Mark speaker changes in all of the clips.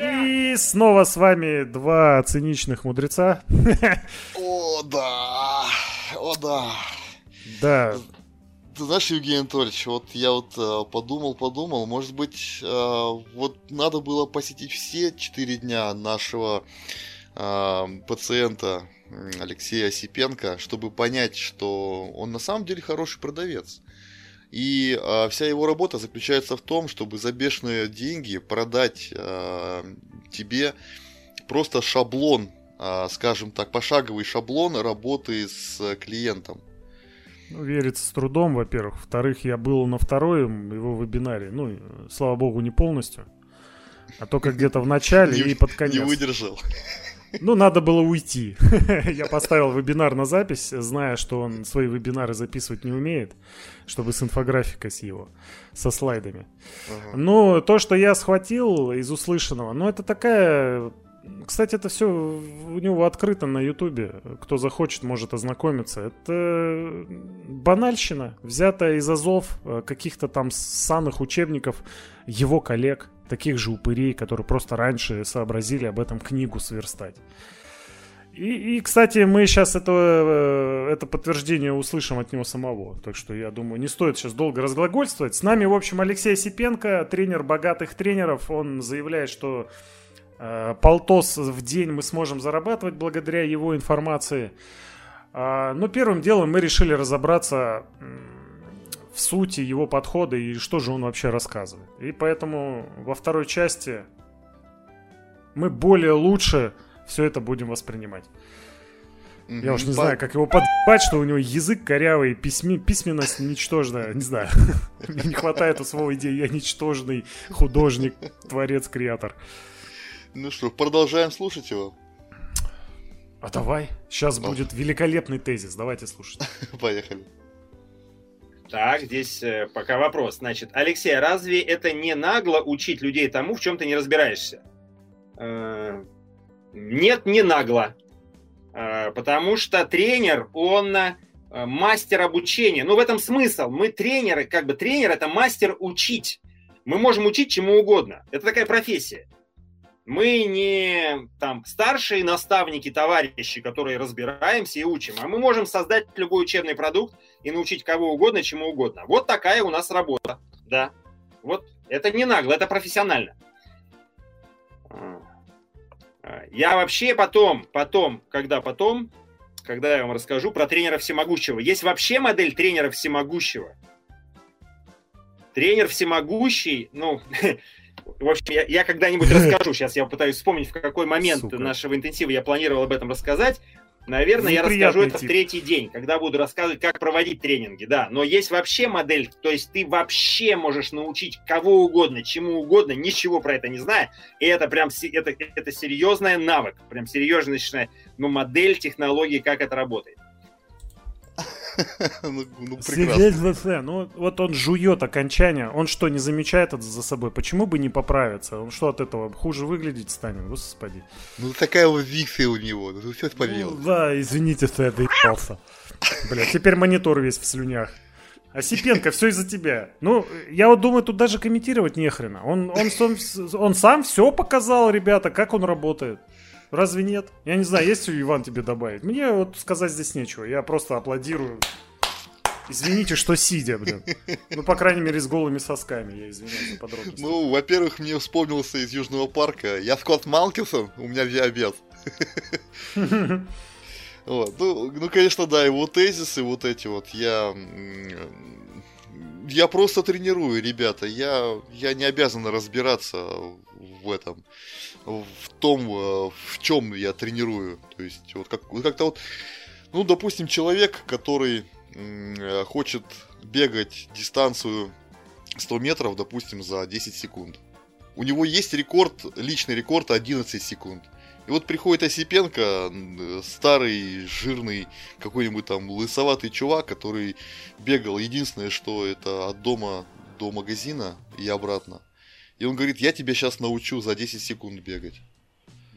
Speaker 1: И снова с вами два циничных мудреца.
Speaker 2: О, да. О, да.
Speaker 1: Да.
Speaker 2: Ты знаешь, Евгений Анатольевич, вот я вот э, подумал, подумал, может быть, э, вот надо было посетить все четыре дня нашего э, пациента Алексея Осипенко, чтобы понять, что он на самом деле хороший продавец. И э, вся его работа заключается в том, чтобы за бешеные деньги продать э, тебе просто шаблон, э, скажем так, пошаговый шаблон работы с клиентом.
Speaker 1: Ну, верится с трудом, во-первых. Во-вторых, я был на втором его вебинаре. Ну, слава богу, не полностью. А только где-то в начале и под конец.
Speaker 2: Не выдержал.
Speaker 1: Ну, надо было уйти. Я поставил вебинар на запись, зная, что он свои вебинары записывать не умеет, чтобы с инфографикой с его, со слайдами. Ага. Ну, то, что я схватил из услышанного, ну, это такая... Кстати, это все у него открыто на Ютубе. Кто захочет, может ознакомиться. Это банальщина, взятая из азов э, каких-то там санных учебников его коллег таких же упырей, которые просто раньше сообразили об этом книгу сверстать. И, и кстати, мы сейчас это, э, это подтверждение услышим от него самого. Так что я думаю, не стоит сейчас долго разглагольствовать. С нами, в общем, Алексей Осипенко, тренер богатых тренеров. Он заявляет, что э, полтос в день мы сможем зарабатывать благодаря его информации. Э, но первым делом мы решили разобраться в сути его подхода и что же он вообще рассказывает. И поэтому во второй части мы более лучше все это будем воспринимать. Mm-hmm. Я уж не По... знаю, как его подбать, что у него язык корявый, письми, письменность ничтожная, не знаю. Мне не хватает у своего идеи, я ничтожный художник, творец, креатор.
Speaker 2: Ну что, продолжаем слушать его?
Speaker 1: А давай, сейчас будет великолепный тезис, давайте слушать.
Speaker 2: Поехали.
Speaker 3: Так, здесь э, пока вопрос. Значит, Алексей, а разве это не нагло учить людей тому, в чем ты не разбираешься? Э, нет, не нагло. Э, потому что тренер, он мастер обучения. Ну, в этом смысл. Мы тренеры, как бы тренер это мастер учить. Мы можем учить чему угодно. Это такая профессия. Мы не там старшие наставники, товарищи, которые разбираемся и учим, а мы можем создать любой учебный продукт и научить кого угодно, чему угодно. Вот такая у нас работа, да. Вот это не нагло, это профессионально. А. Я вообще потом, потом, когда потом, когда я вам расскажу про тренера всемогущего. Есть вообще модель тренера всемогущего. Тренер всемогущий, ну, В общем, я, я когда-нибудь расскажу. Сейчас я пытаюсь вспомнить, в какой момент Сука. нашего интенсива я планировал об этом рассказать. Наверное, я расскажу это тип. в третий день, когда буду рассказывать, как проводить тренинги, да. Но есть вообще модель, то есть ты вообще можешь научить кого угодно, чему угодно, ничего про это не зная. И это прям это, это серьезная навык, прям серьезная ну, модель технологии, как это работает.
Speaker 1: ну, ну, прекрасно. Ну, вот он жует окончание. Он что, не замечает это за собой? Почему бы не поправиться? Он что от этого хуже выглядеть станет? Господи.
Speaker 2: Ну, такая вот дикция у него. Ну, все повел. Ну,
Speaker 1: да, извините, что я доебался. Бля, теперь монитор весь в слюнях. Осипенко, все из-за тебя. Ну, я вот думаю, тут даже комментировать нехрена. Он, он, он, он сам все показал, ребята, как он работает. Разве нет? Я не знаю, есть ли Иван тебе добавить. Мне вот сказать здесь нечего. Я просто аплодирую. Извините, что сидя, блин. Ну, по крайней мере, с голыми сосками, я извиняюсь за подробности.
Speaker 2: Ну, во-первых, мне вспомнился из Южного парка. Я Скотт Малкисон, у меня диабет. Вот. Ну, ну, конечно, да, его тезисы вот эти вот, я... Я просто тренирую, ребята. Я, я не обязан разбираться в этом в том, э, в чем я тренирую. То есть, вот как, как-то вот, ну, допустим, человек, который э, хочет бегать дистанцию 100 метров, допустим, за 10 секунд. У него есть рекорд, личный рекорд 11 секунд. И вот приходит Осипенко, старый, жирный, какой-нибудь там лысоватый чувак, который бегал. Единственное, что это от дома до магазина и обратно. И он говорит, я тебя сейчас научу за 10 секунд бегать.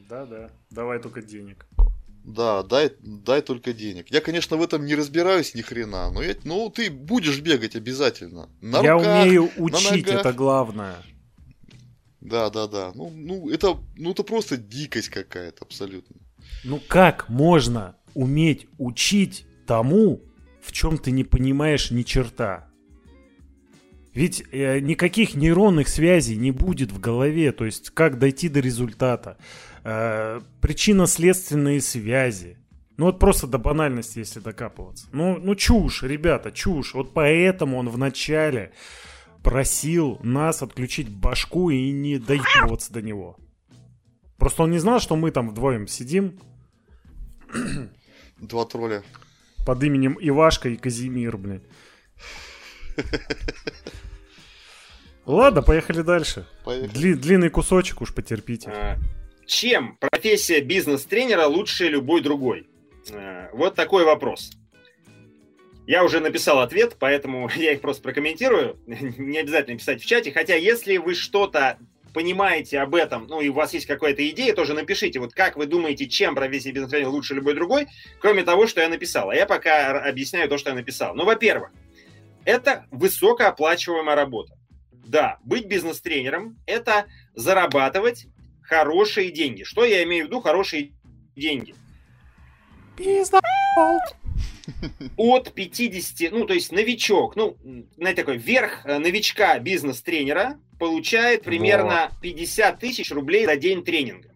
Speaker 1: Да-да, давай только денег.
Speaker 2: Да, дай, дай только денег. Я, конечно, в этом не разбираюсь ни хрена, но я, ну, ты будешь бегать обязательно.
Speaker 1: На я руках, умею учить, это главное.
Speaker 2: Да, да, да. Ну, ну, это, ну, это просто дикость какая-то абсолютно.
Speaker 1: Ну как можно уметь учить тому, в чем ты не понимаешь ни черта? Ведь э, никаких нейронных связей не будет в голове, то есть как дойти до результата, э, причинно-следственные связи. Ну вот просто до банальности, если докапываться. Ну, ну чушь, ребята, чушь. Вот поэтому он вначале просил нас отключить башку и не доебываться до него. Просто он не знал, что мы там вдвоем сидим.
Speaker 2: Два тролля.
Speaker 1: Под именем Ивашка и Казимир, блин. Ладно, поехали дальше. Поехали. Дли, длинный кусочек уж потерпите. А,
Speaker 3: чем профессия бизнес-тренера лучше любой другой? А, вот такой вопрос. Я уже написал ответ, поэтому я их просто прокомментирую. Не обязательно писать в чате. Хотя, если вы что-то понимаете об этом, ну и у вас есть какая-то идея, тоже напишите, вот как вы думаете, чем профессия бизнес-тренера лучше любой другой, кроме того, что я написал. А я пока объясняю то, что я написал. Ну, во-первых, это высокооплачиваемая работа. Да, быть бизнес-тренером – это зарабатывать хорошие деньги. Что я имею в виду хорошие деньги? От 50, ну, то есть новичок, ну, знаете, такой верх э, новичка бизнес-тренера получает примерно 50 тысяч рублей за день тренинга.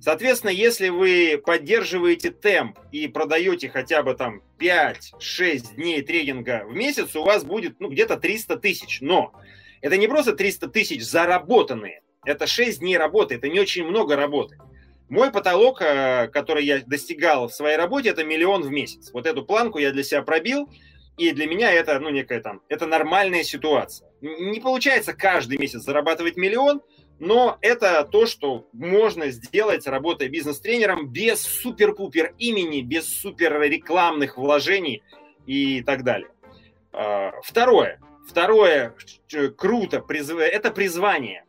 Speaker 3: Соответственно, если вы поддерживаете темп и продаете хотя бы там 5-6 дней тренинга в месяц, у вас будет ну, где-то 300 тысяч. Но это не просто 300 тысяч заработанные, это 6 дней работы, это не очень много работы. Мой потолок, э, который я достигал в своей работе, это миллион в месяц. Вот эту планку я для себя пробил, и для меня это, ну, некая там, это нормальная ситуация. Не получается каждый месяц зарабатывать миллион, но это то, что можно сделать, работая бизнес-тренером, без супер-пупер имени, без супер рекламных вложений и так далее. А, второе. Второе, круто, это призвание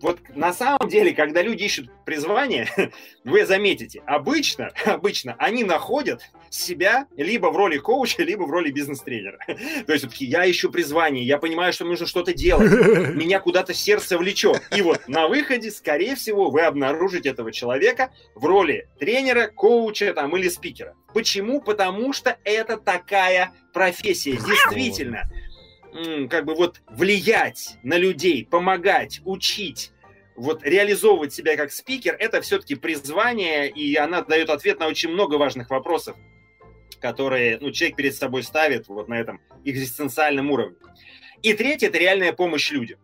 Speaker 3: вот на самом деле, когда люди ищут призвание, вы заметите, обычно, обычно они находят себя либо в роли коуча, либо в роли бизнес-тренера. То есть, все-таки я ищу призвание, я понимаю, что нужно что-то делать, меня куда-то сердце влечет. И вот на выходе, скорее всего, вы обнаружите этого человека в роли тренера, коуча там, или спикера. Почему? Потому что это такая профессия. Действительно, как бы вот влиять на людей, помогать, учить, вот реализовывать себя как спикер, это все-таки призвание, и она дает ответ на очень много важных вопросов, которые ну, человек перед собой ставит вот на этом экзистенциальном уровне. И третье – это реальная помощь людям.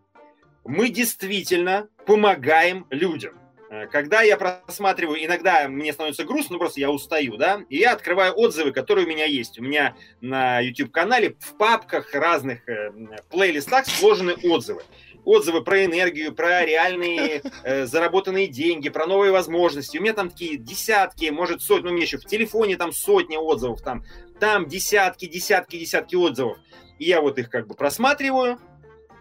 Speaker 3: Мы действительно помогаем людям. Э, когда я просматриваю, иногда мне становится грустно, просто я устаю, да, и я открываю отзывы, которые у меня есть. У меня на YouTube-канале в папках разных э, плейлистах сложены отзывы. Отзывы про энергию, про реальные э, заработанные деньги, про новые возможности. У меня там такие десятки, может сотни, ну, у меня еще в телефоне там сотни отзывов, там, там десятки, десятки, десятки отзывов. И я вот их как бы просматриваю,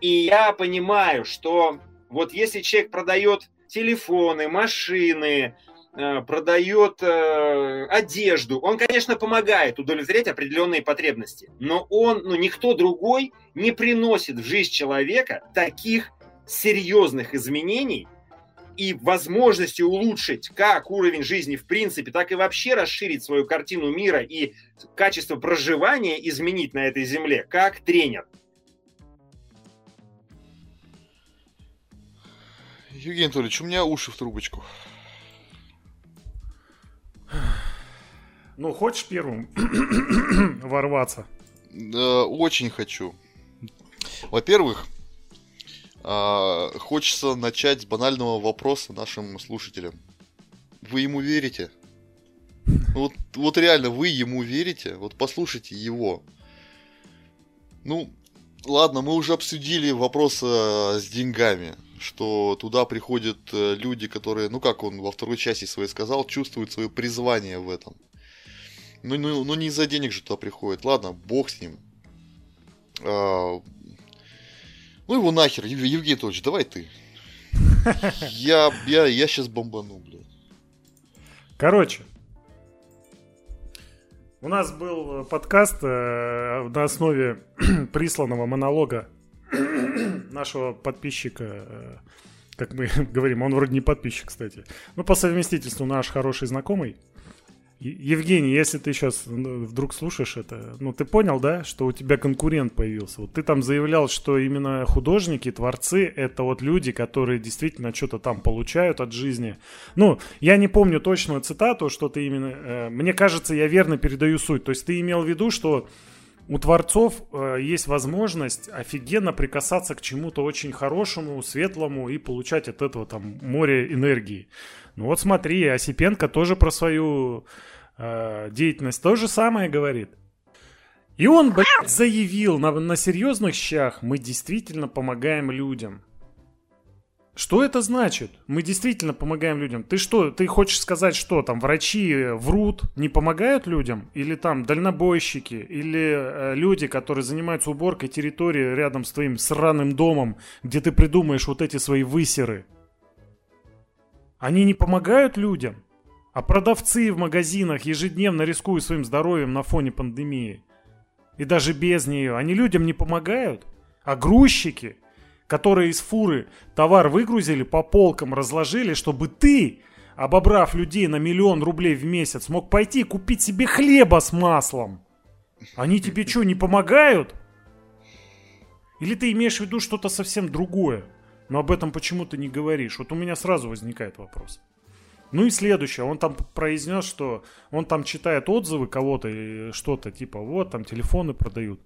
Speaker 3: и я понимаю, что вот если человек продает телефоны, машины, э, продает э, одежду. Он, конечно, помогает удовлетворять определенные потребности, но он, ну, никто другой не приносит в жизнь человека таких серьезных изменений и возможности улучшить как уровень жизни в принципе, так и вообще расширить свою картину мира и качество проживания изменить на этой земле, как тренер.
Speaker 2: Евгений Анатольевич, у меня уши в трубочку.
Speaker 1: Ну, хочешь первым ворваться?
Speaker 2: Да, очень хочу. Во-первых, а, хочется начать с банального вопроса нашим слушателям. Вы ему верите? Вот, вот реально, вы ему верите? Вот послушайте его. Ну, ладно, мы уже обсудили вопрос с деньгами что туда приходят э, люди, которые, ну как он во второй части своей сказал, чувствуют свое призвание в этом. Ну, ну, ну не из-за денег же туда приходит. Ладно, бог с ним. А, ну его нахер, Евгений Анатольевич, давай ты. Я, я, я сейчас бомбану, блядь.
Speaker 1: Короче, у нас был подкаст э, на основе присланного монолога нашего подписчика э, как мы говорим. Он вроде не подписчик, кстати. Ну, по совместительству наш хороший знакомый. Евгений, если ты сейчас вдруг слушаешь это, ну ты понял, да, что у тебя конкурент появился. Вот ты там заявлял, что именно художники, творцы — это вот люди, которые действительно что-то там получают от жизни. Ну, я не помню точную цитату, что ты именно... Э, мне кажется, я верно передаю суть. То есть ты имел в виду, что у творцов э, есть возможность офигенно прикасаться к чему-то очень хорошему, светлому и получать от этого там море энергии. Ну вот смотри, Осипенко тоже про свою э, деятельность то же самое говорит. И он, блядь, заявил на, на серьезных щах, мы действительно помогаем людям. Что это значит? Мы действительно помогаем людям. Ты что, ты хочешь сказать, что там врачи врут, не помогают людям? Или там дальнобойщики? Или э, люди, которые занимаются уборкой территории рядом с твоим сраным домом, где ты придумаешь вот эти свои высеры? Они не помогают людям, а продавцы в магазинах ежедневно рискуют своим здоровьем на фоне пандемии. И даже без нее. Они людям не помогают. А грузчики, которые из фуры товар выгрузили, по полкам разложили, чтобы ты, обобрав людей на миллион рублей в месяц, мог пойти купить себе хлеба с маслом. Они тебе что, не помогают? Или ты имеешь в виду что-то совсем другое? но об этом почему-то не говоришь. Вот у меня сразу возникает вопрос. Ну и следующее, он там произнес, что он там читает отзывы кого-то и что-то типа вот там телефоны продают.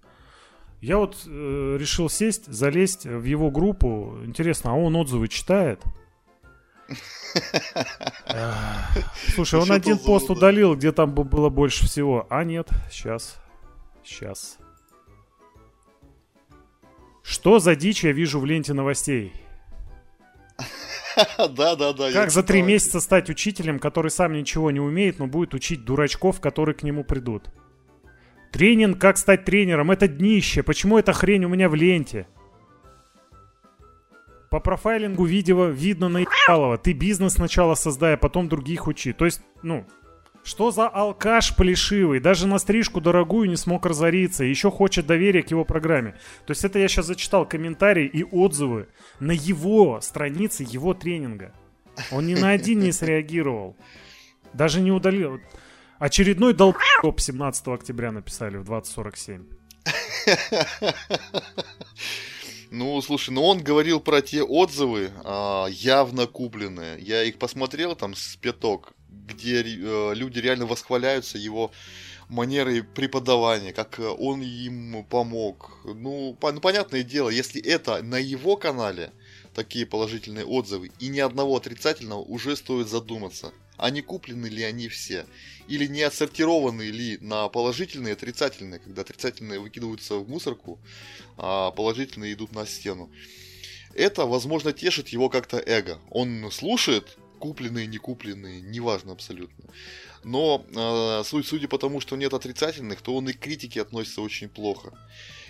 Speaker 1: Я вот э, решил сесть, залезть в его группу. Интересно, а он отзывы читает? Слушай, он один пост удалил, где там было больше всего. А нет, сейчас, сейчас. Что за дичь я вижу в ленте новостей?
Speaker 2: Да, да, да.
Speaker 1: Как за три месяца стать учителем, который сам ничего не умеет, но будет учить дурачков, которые к нему придут? Тренинг «Как стать тренером» — это днище. Почему эта хрень у меня в ленте? По профайлингу видео видно наебалово. Ты бизнес сначала создай, а потом других учи. То есть, ну, что за алкаш плешивый? Даже на стрижку дорогую не смог разориться. Еще хочет доверия к его программе. То есть это я сейчас зачитал комментарии и отзывы на его странице его тренинга. Он ни на один не среагировал. Даже не удалил. Очередной долб 17 октября написали в 2047.
Speaker 2: Ну, слушай, ну он говорил про те отзывы, а, явно купленные. Я их посмотрел там с пяток где э, люди реально восхваляются его манерой преподавания, как э, он им помог. Ну, ну, понятное дело, если это на его канале такие положительные отзывы и ни одного отрицательного, уже стоит задуматься, а не куплены ли они все, или не отсортированы ли на положительные и отрицательные, когда отрицательные выкидываются в мусорку, а положительные идут на стену. Это, возможно, тешит его как-то эго. Он слушает купленные, не купленные, неважно абсолютно. Но э, судя по тому, что нет отрицательных, то он и к критике относится очень плохо.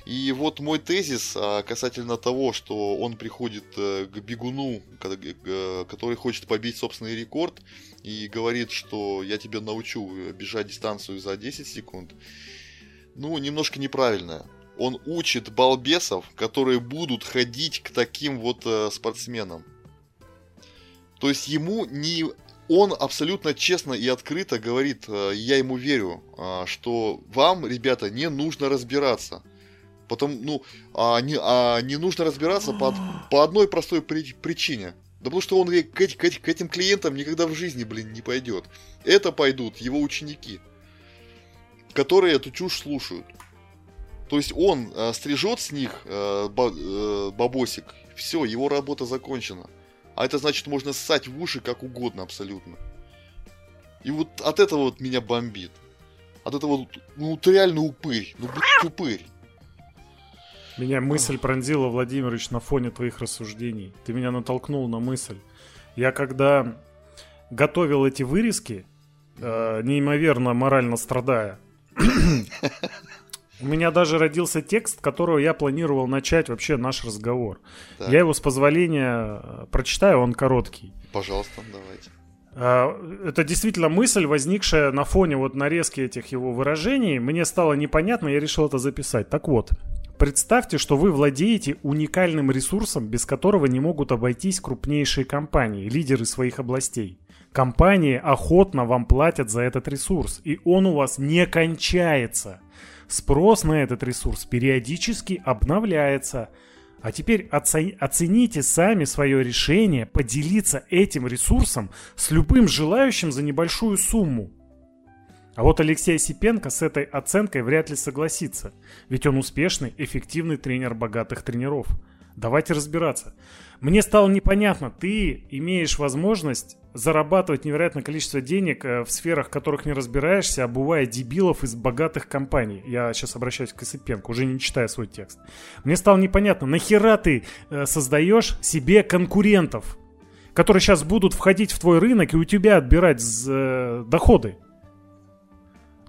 Speaker 2: И вот мой тезис а, касательно того, что он приходит э, к бегуну, э, который хочет побить собственный рекорд, и говорит, что я тебя научу бежать дистанцию за 10 секунд, ну, немножко неправильно. Он учит балбесов, которые будут ходить к таким вот э, спортсменам. То есть ему не он абсолютно честно и открыто говорит, э, я ему верю, э, что вам, ребята, не нужно разбираться. Потом, ну, а не, а не нужно разбираться по, по одной простой при, причине. Да потому что он к, к, к этим клиентам никогда в жизни, блин, не пойдет. Это пойдут его ученики, которые эту чушь слушают. То есть он э, стрижет с них э, э, бабосик, все, его работа закончена. А это значит, можно ссать в уши как угодно абсолютно. И вот от этого вот меня бомбит. От этого, ну, ты реально упырь. Ну, блядь, упырь.
Speaker 1: Меня мысль пронзила, Владимирович, на фоне твоих рассуждений. Ты меня натолкнул на мысль. Я когда готовил эти вырезки, э, неимоверно морально страдая, У меня даже родился текст, которого я планировал начать вообще наш разговор. Так. Я его с позволения э, прочитаю, он короткий.
Speaker 2: Пожалуйста, давайте.
Speaker 1: А, это действительно мысль, возникшая на фоне вот нарезки этих его выражений. Мне стало непонятно, я решил это записать. Так вот, Представьте, что вы владеете уникальным ресурсом, без которого не могут обойтись крупнейшие компании, лидеры своих областей. Компании охотно вам платят за этот ресурс, и он у вас не кончается. Спрос на этот ресурс периодически обновляется. А теперь оцените сами свое решение поделиться этим ресурсом с любым желающим за небольшую сумму. А вот Алексей Осипенко с этой оценкой вряд ли согласится, ведь он успешный, эффективный тренер богатых тренеров. Давайте разбираться. Мне стало непонятно, ты имеешь возможность зарабатывать невероятное количество денег э, в сферах, в которых не разбираешься, обувая дебилов из богатых компаний. Я сейчас обращаюсь к Осипенко, уже не читая свой текст. Мне стало непонятно, нахера ты э, создаешь себе конкурентов, которые сейчас будут входить в твой рынок и у тебя отбирать э, доходы.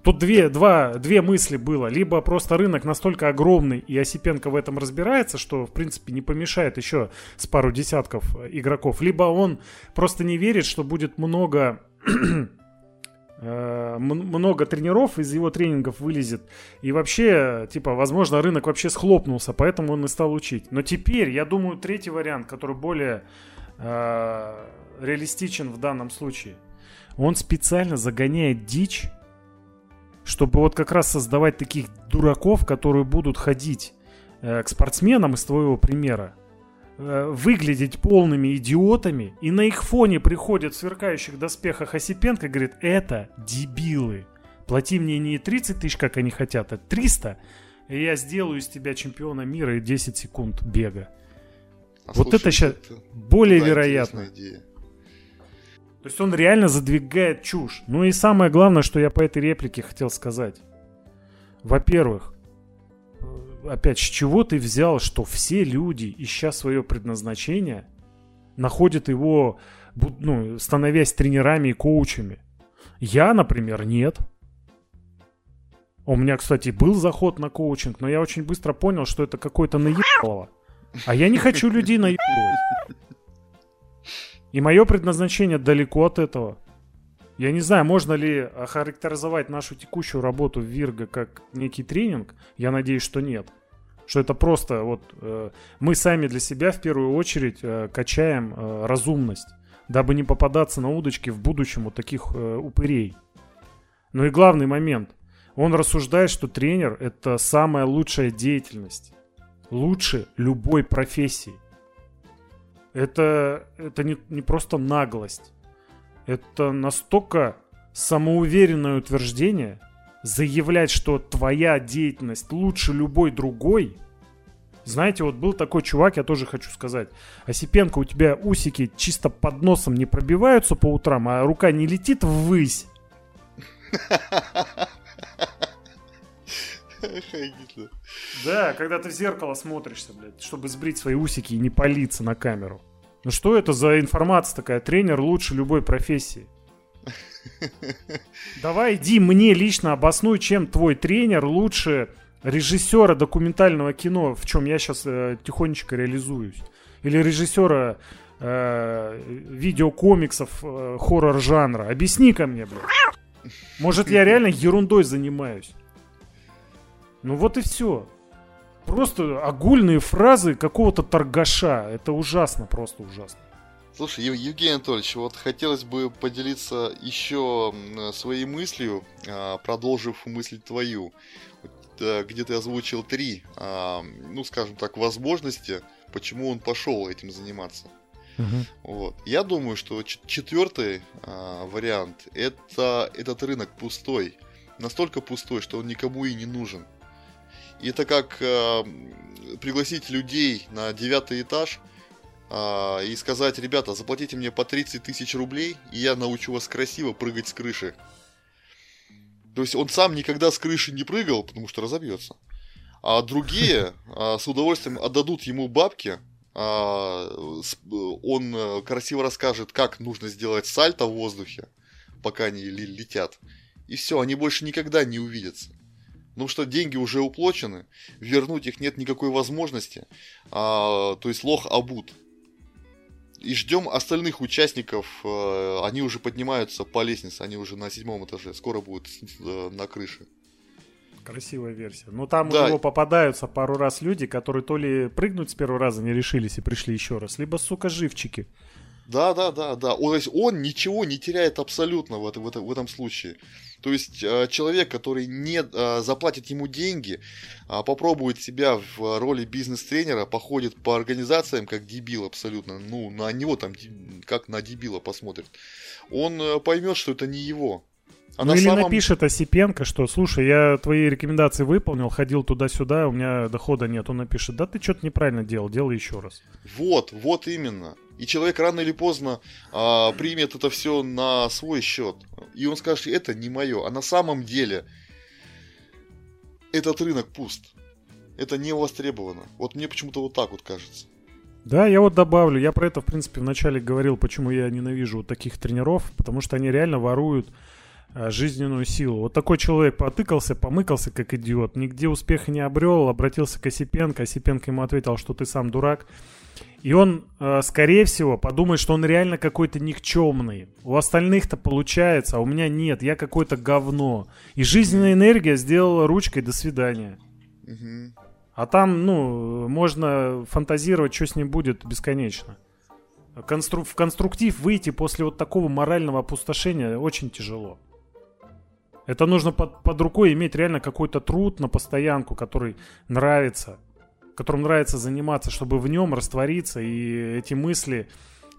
Speaker 1: Тут две, два, две мысли было. Либо просто рынок настолько огромный, и Осипенко в этом разбирается, что, в принципе, не помешает еще с пару десятков игроков. Либо он просто не верит, что будет много э, много тренеров из его тренингов вылезет. И вообще, типа, возможно, рынок вообще схлопнулся, поэтому он и стал учить. Но теперь, я думаю, третий вариант, который более э, реалистичен в данном случае. Он специально загоняет дичь чтобы вот как раз создавать таких дураков, которые будут ходить э, к спортсменам из твоего примера, э, выглядеть полными идиотами, и на их фоне приходят в сверкающих доспехах Осипенко и говорит, это дебилы. Плати мне не 30 тысяч, как они хотят, а 300, и я сделаю из тебя чемпиона мира и 10 секунд бега. А вот слушай, это сейчас это более вероятно. Идея. То есть он реально задвигает чушь. Ну и самое главное, что я по этой реплике хотел сказать. Во-первых, э, опять, с чего ты взял, что все люди, ища свое предназначение, находят его, ну, становясь тренерами и коучами? Я, например, нет. У меня, кстати, был заход на коучинг, но я очень быстро понял, что это какое-то наебалово. А я не хочу людей наебывать. И мое предназначение далеко от этого. Я не знаю, можно ли охарактеризовать нашу текущую работу в Вирго как некий тренинг. Я надеюсь, что нет. Что это просто вот э, мы сами для себя в первую очередь э, качаем э, разумность, дабы не попадаться на удочки в будущем у таких э, упырей. Ну и главный момент. Он рассуждает, что тренер это самая лучшая деятельность. Лучше любой профессии. Это, это не, не просто наглость. Это настолько самоуверенное утверждение, заявлять, что твоя деятельность лучше любой другой. Знаете, вот был такой чувак, я тоже хочу сказать. Осипенко, у тебя усики чисто под носом не пробиваются по утрам, а рука не летит ввысь. Да, когда ты в зеркало смотришься, блядь, чтобы сбрить свои усики и не палиться на камеру. Ну что это за информация такая? Тренер лучше любой профессии. Давай иди мне лично обоснуй, чем твой тренер лучше режиссера документального кино, в чем я сейчас э, тихонечко реализуюсь. Или режиссера э, видеокомиксов э, хоррор жанра. Объясни ко мне, блядь. Может, я реально ерундой занимаюсь. Ну вот и все. Просто огульные фразы какого-то торгаша. Это ужасно, просто ужасно.
Speaker 2: Слушай, Евгений Анатольевич, вот хотелось бы поделиться еще своей мыслью, а, продолжив мысль твою, где ты озвучил три, а, ну, скажем так, возможности, почему он пошел этим заниматься. Угу. Вот. Я думаю, что четвертый а, вариант это этот рынок пустой, настолько пустой, что он никому и не нужен. И это как э, пригласить людей на девятый этаж э, и сказать, ребята, заплатите мне по 30 тысяч рублей, и я научу вас красиво прыгать с крыши. То есть он сам никогда с крыши не прыгал, потому что разобьется. А другие э, с удовольствием отдадут ему бабки, э, он э, красиво расскажет, как нужно сделать сальто в воздухе, пока они летят. И все, они больше никогда не увидятся. Ну что деньги уже уплочены, вернуть их нет никакой возможности, а, то есть лох обут. И ждем остальных участников, э, они уже поднимаются по лестнице, они уже на седьмом этаже, скоро будут э, на крыше.
Speaker 1: Красивая версия. Но там да. у него попадаются пару раз люди, которые то ли прыгнуть с первого раза не решились и пришли еще раз, либо, сука, живчики.
Speaker 2: Да, да, да, да. Он, то есть он ничего не теряет абсолютно в, это, в, это, в этом случае. То есть э, человек, который не э, заплатит ему деньги, а попробует себя в роли бизнес-тренера, походит по организациям как дебил абсолютно, ну, на него там как на дебила посмотрит, он э, поймет, что это не его.
Speaker 1: А ну или самом... напишет Осипенко, что, слушай, я твои рекомендации выполнил, ходил туда-сюда, у меня дохода нет. Он напишет, да ты что-то неправильно делал, делай еще раз.
Speaker 2: Вот, вот именно. И человек рано или поздно а, примет это все на свой счет. И он скажет, это не мое. А на самом деле этот рынок пуст. Это не востребовано. Вот мне почему-то вот так вот кажется.
Speaker 1: Да, я вот добавлю, я про это, в принципе, вначале говорил, почему я ненавижу таких тренеров, потому что они реально воруют жизненную силу. Вот такой человек потыкался, помыкался, как идиот, нигде успеха не обрел, обратился к Осипенко, Осипенко ему ответил, что ты сам дурак. И он, э, скорее всего, подумает, что он реально какой-то никчемный. У остальных-то получается, а у меня нет, я какое-то говно. И жизненная энергия сделала ручкой «до свидания». Угу. А там, ну, можно фантазировать, что с ним будет бесконечно. Констру... В конструктив выйти после вот такого морального опустошения очень тяжело. Это нужно под, под рукой иметь реально какой-то труд на постоянку, который нравится, которым нравится заниматься, чтобы в нем раствориться и эти мысли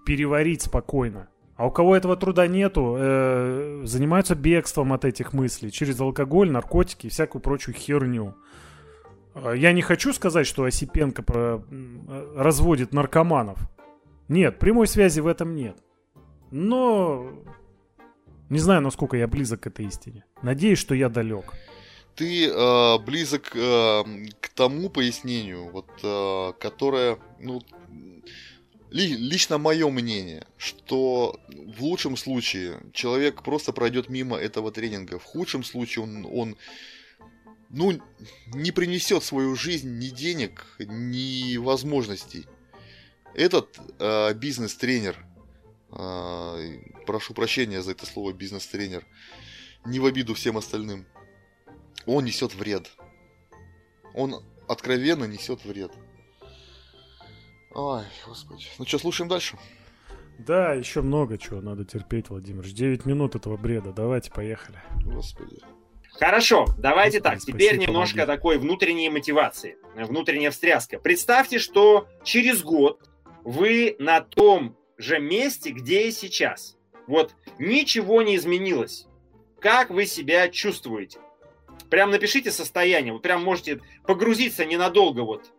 Speaker 1: переварить спокойно. А у кого этого труда нету, э, занимаются бегством от этих мыслей через алкоголь, наркотики и всякую прочую херню. Э, я не хочу сказать, что Осипенко про, э, разводит наркоманов. Нет, прямой связи в этом нет. Но не знаю, насколько я близок к этой истине. Надеюсь, что я далек.
Speaker 2: Ты э, близок э, к тому пояснению, вот, э, которое, ну, ли, лично мое мнение, что в лучшем случае человек просто пройдет мимо этого тренинга, в худшем случае он, он ну, не принесет в свою жизнь ни денег, ни возможностей. Этот э, бизнес-тренер прошу прощения за это слово бизнес-тренер, не в обиду всем остальным, он несет вред. Он откровенно несет вред. Ой, господи. Ну что, слушаем дальше?
Speaker 1: Да, еще много чего надо терпеть, Владимир. 9 минут этого бреда. Давайте, поехали.
Speaker 3: Господи. Хорошо, давайте Господи, так. Теперь немножко помоги. такой внутренней мотивации, внутренняя встряска. Представьте, что через год вы на том же месте, где и сейчас. Вот ничего не изменилось. Как вы себя чувствуете? Прям напишите состояние. Вы прям можете погрузиться ненадолго вот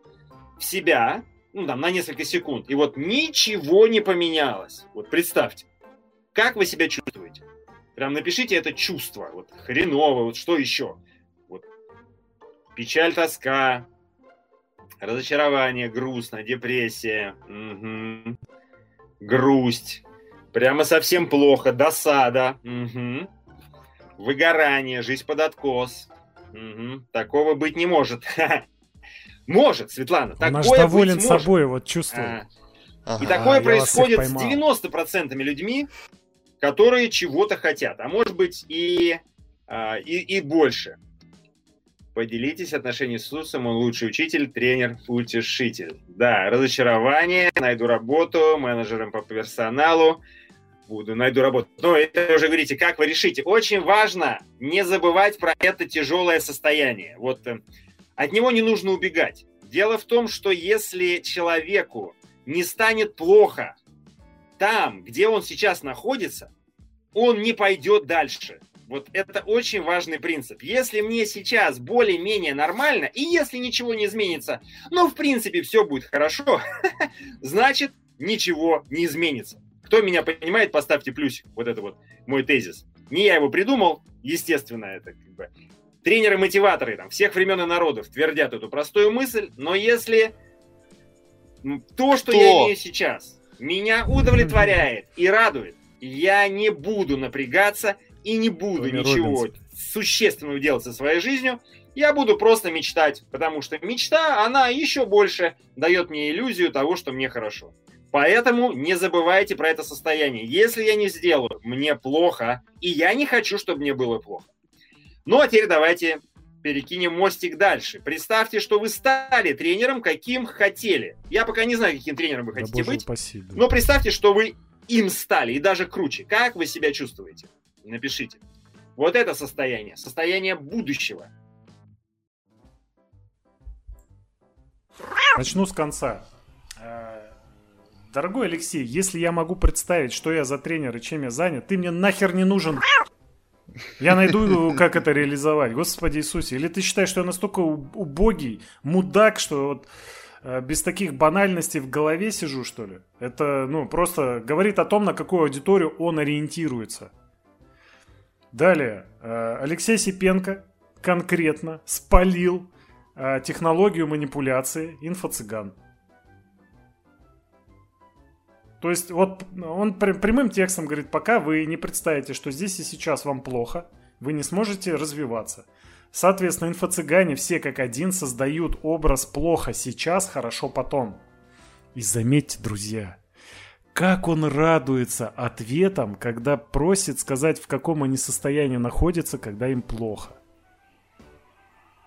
Speaker 3: в себя, ну там на несколько секунд. И вот ничего не поменялось. Вот представьте, как вы себя чувствуете. Прям напишите это чувство. Вот хреново, вот что еще? Вот печаль, тоска, разочарование, грустно, депрессия. Угу грусть, прямо совсем плохо, досада, угу. выгорание, жизнь под откос. Угу. Такого быть не может. Может, Светлана.
Speaker 1: Он такое доволен быть собой, вот чувствую. А.
Speaker 3: Ага, и такое происходит с 90% людьми, которые чего-то хотят, а может быть и, а, и, и больше. Поделитесь отношения с Иисусом, он лучший учитель, тренер, утешитель. Да, разочарование, найду работу, менеджером по персоналу, буду, найду работу. Но это уже говорите, как вы решите. Очень важно не забывать про это тяжелое состояние. Вот э, от него не нужно убегать. Дело в том, что если человеку не станет плохо там, где он сейчас находится, он не пойдет дальше. Вот это очень важный принцип. Если мне сейчас более-менее нормально, и если ничего не изменится, но в принципе все будет хорошо, значит ничего не изменится. Кто меня понимает, поставьте плюсик. Вот это вот мой тезис. Не я его придумал, естественно, это как бы тренеры-мотиваторы там, всех времен и народов твердят эту простую мысль, но если то, что Кто? я имею сейчас, меня удовлетворяет и радует, я не буду напрягаться и не буду Тони ничего Робинс. существенного делать со своей жизнью, я буду просто мечтать, потому что мечта, она еще больше дает мне иллюзию того, что мне хорошо. Поэтому не забывайте про это состояние. Если я не сделаю, мне плохо, и я не хочу, чтобы мне было плохо. Ну а теперь давайте перекинем мостик дальше. Представьте, что вы стали тренером, каким хотели. Я пока не знаю, каким тренером вы хотите да, быть. Упаси, да. Но представьте, что вы им стали, и даже круче. Как вы себя чувствуете? Напишите. Вот это состояние, состояние будущего.
Speaker 1: Начну с конца. Э, дорогой Алексей, если я могу представить, что я за тренер и чем я занят, ты мне нахер не нужен. Я найду, как это реализовать. Господи Иисусе. Или ты считаешь, что я настолько убогий, мудак, что вот э, без таких банальностей в голове сижу, что ли? Это, ну, просто говорит о том, на какую аудиторию он ориентируется. Далее. Э, Алексей Сипенко конкретно спалил э, технологию манипуляции инфо-цыган. То есть вот он прямым текстом говорит, пока вы не представите, что здесь и сейчас вам плохо, вы не сможете развиваться. Соответственно, инфо-цыгане все как один создают образ плохо сейчас, хорошо потом. И заметьте, друзья, как он радуется ответам, когда просит сказать, в каком они состоянии находятся, когда им плохо.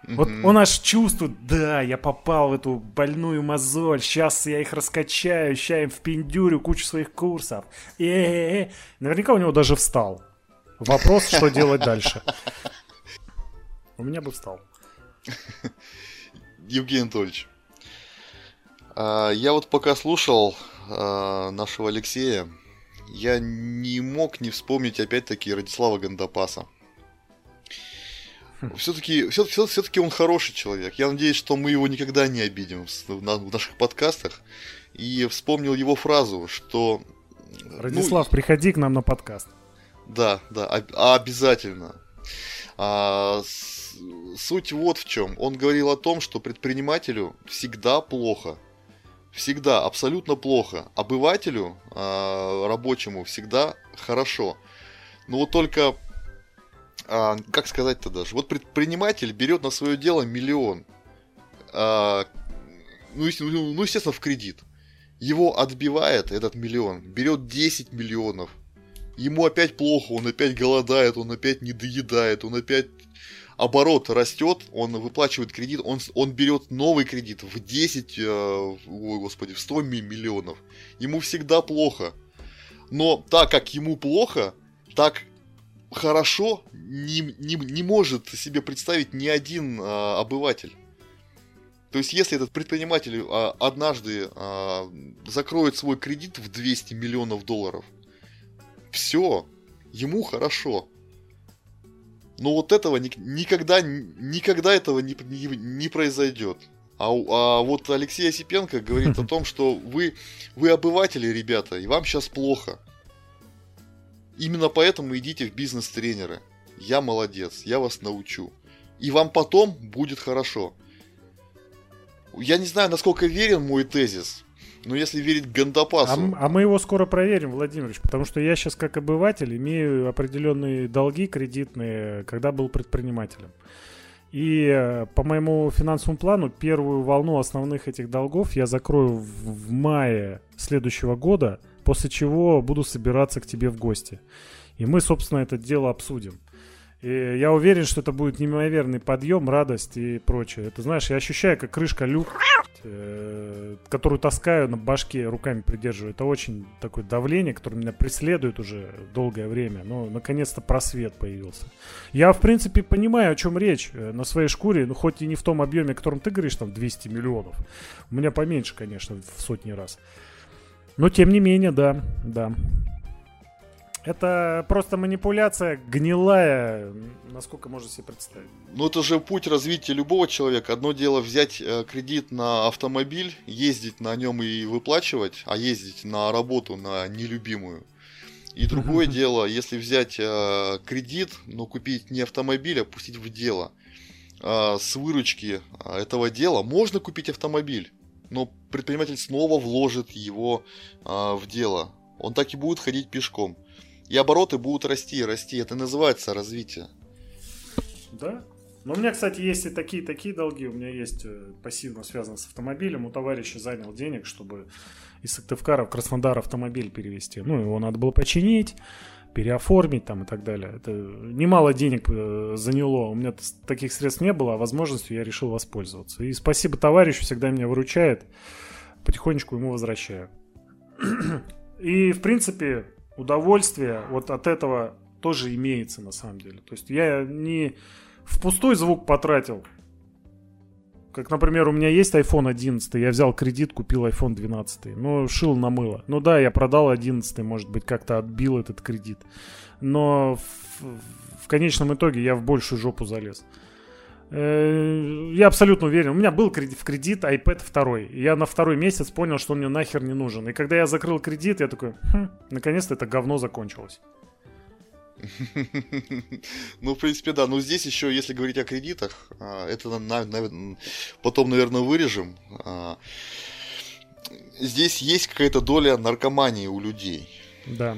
Speaker 1: Вот он аж чувствует, да, я попал в эту больную мозоль, сейчас я их раскачаю, ща им впендюрю кучу своих курсов. Э -э -э. Наверняка у него даже встал. Вопрос, что делать дальше. У меня бы встал.
Speaker 2: Евгений Анатольевич, а, я вот пока слушал а, нашего Алексея, я не мог не вспомнить опять-таки Радислава Гандапаса. Все-таки все, все, все-таки он хороший человек. Я надеюсь, что мы его никогда не обидим в, наших подкастах. И вспомнил его фразу, что...
Speaker 1: Радислав, ну, приходи к нам на подкаст.
Speaker 2: Да, да, обязательно. А, суть вот в чем. Он говорил о том, что предпринимателю всегда плохо. Всегда, абсолютно плохо. Обывателю, а, рабочему, всегда хорошо. Но вот только а, как сказать-то даже, вот предприниматель берет на свое дело миллион, ну, ну, ну, естественно, в кредит. Его отбивает этот миллион, берет 10 миллионов. Ему опять плохо, он опять голодает, он опять не доедает, он опять оборот растет, он выплачивает кредит, он, он берет новый кредит в 10, э, ой, господи, в 100 миллионов. Ему всегда плохо. Но так как ему плохо, так хорошо не, не, не может себе представить ни один а, обыватель. То есть, если этот предприниматель а, однажды а, закроет свой кредит в 200 миллионов долларов, все, ему хорошо. Но вот этого ни, никогда, никогда этого не, не, не произойдет. А, а вот Алексей Осипенко говорит о том, что вы, вы обыватели, ребята, и вам сейчас плохо. Именно поэтому идите в бизнес-тренеры. Я молодец, я вас научу. И вам потом будет хорошо. Я не знаю, насколько верен мой тезис, но если верить Гандапасу...
Speaker 1: А, а мы его скоро проверим, Владимирович, потому что я сейчас как обыватель имею определенные долги кредитные, когда был предпринимателем. И э, по моему финансовому плану первую волну основных этих долгов я закрою в, в мае следующего года – после чего буду собираться к тебе в гости. И мы, собственно, это дело обсудим. И я уверен, что это будет неимоверный подъем, радость и прочее. Это, знаешь, я ощущаю, как крышка люк, э, которую таскаю на башке, руками придерживаю. Это очень такое давление, которое меня преследует уже долгое время. Но, наконец-то, просвет появился. Я, в принципе, понимаю, о чем речь э, на своей шкуре. Ну, хоть и не в том объеме, о котором ты говоришь, там, 200 миллионов. У меня поменьше, конечно, в сотни раз. Но тем не менее, да, да. Это просто манипуляция гнилая, насколько можно себе представить.
Speaker 2: Ну это же путь развития любого человека. Одно дело взять э, кредит на автомобиль, ездить на нем и выплачивать, а ездить на работу на нелюбимую. И другое дело, если взять э, кредит, но купить не автомобиль, а пустить в дело. Э, с выручки э, этого дела можно купить автомобиль но предприниматель снова вложит его а, в дело. Он так и будет ходить пешком. И обороты будут расти, расти. Это называется развитие.
Speaker 1: Да, Но у меня, кстати, есть и такие такие долги. У меня есть э, пассивно связано с автомобилем. У товарища занял денег, чтобы из Сыктывкара в Краснодар автомобиль перевести. Ну, его надо было починить, переоформить там и так далее. Это немало денег э, заняло. У меня таких средств не было, а возможностью я решил воспользоваться. И спасибо товарищу, всегда меня выручает. Потихонечку ему возвращаю. И, в принципе, удовольствие вот от этого тоже имеется на самом деле. То есть я не в пустой звук потратил. Как, например, у меня есть iPhone 11, я взял кредит, купил iPhone 12. Ну, шил на мыло. Ну да, я продал 11, может быть, как-то отбил этот кредит. Но в, в конечном итоге я в большую жопу залез. Я абсолютно уверен. У меня был кредит, в кредит iPad второй. Я на второй месяц понял, что он мне нахер не нужен. И когда я закрыл кредит, я такой, хм, наконец-то это говно закончилось.
Speaker 2: Ну, в принципе, да. Но здесь еще, если говорить о кредитах, а, это потом, наверное, вырежем. А, здесь есть какая-то доля наркомании у людей.
Speaker 1: Да.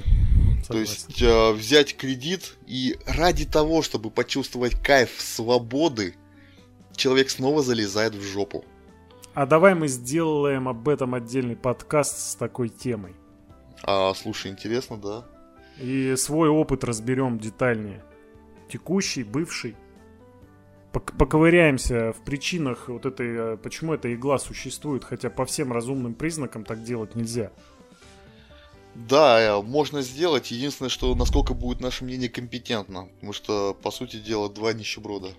Speaker 2: То есть а, взять кредит и ради того, чтобы почувствовать кайф свободы, человек снова залезает в жопу.
Speaker 1: А давай мы сделаем об этом отдельный подкаст с такой темой.
Speaker 2: А, слушай, интересно, да.
Speaker 1: И свой опыт разберем детальнее. Текущий, бывший. Поковыряемся в причинах вот этой, э, почему эта игла существует, хотя по всем разумным признакам так делать нельзя.
Speaker 2: Да, э, можно сделать. Единственное, что насколько будет наше мнение компетентно. Потому что, по сути дела, два нищеброда.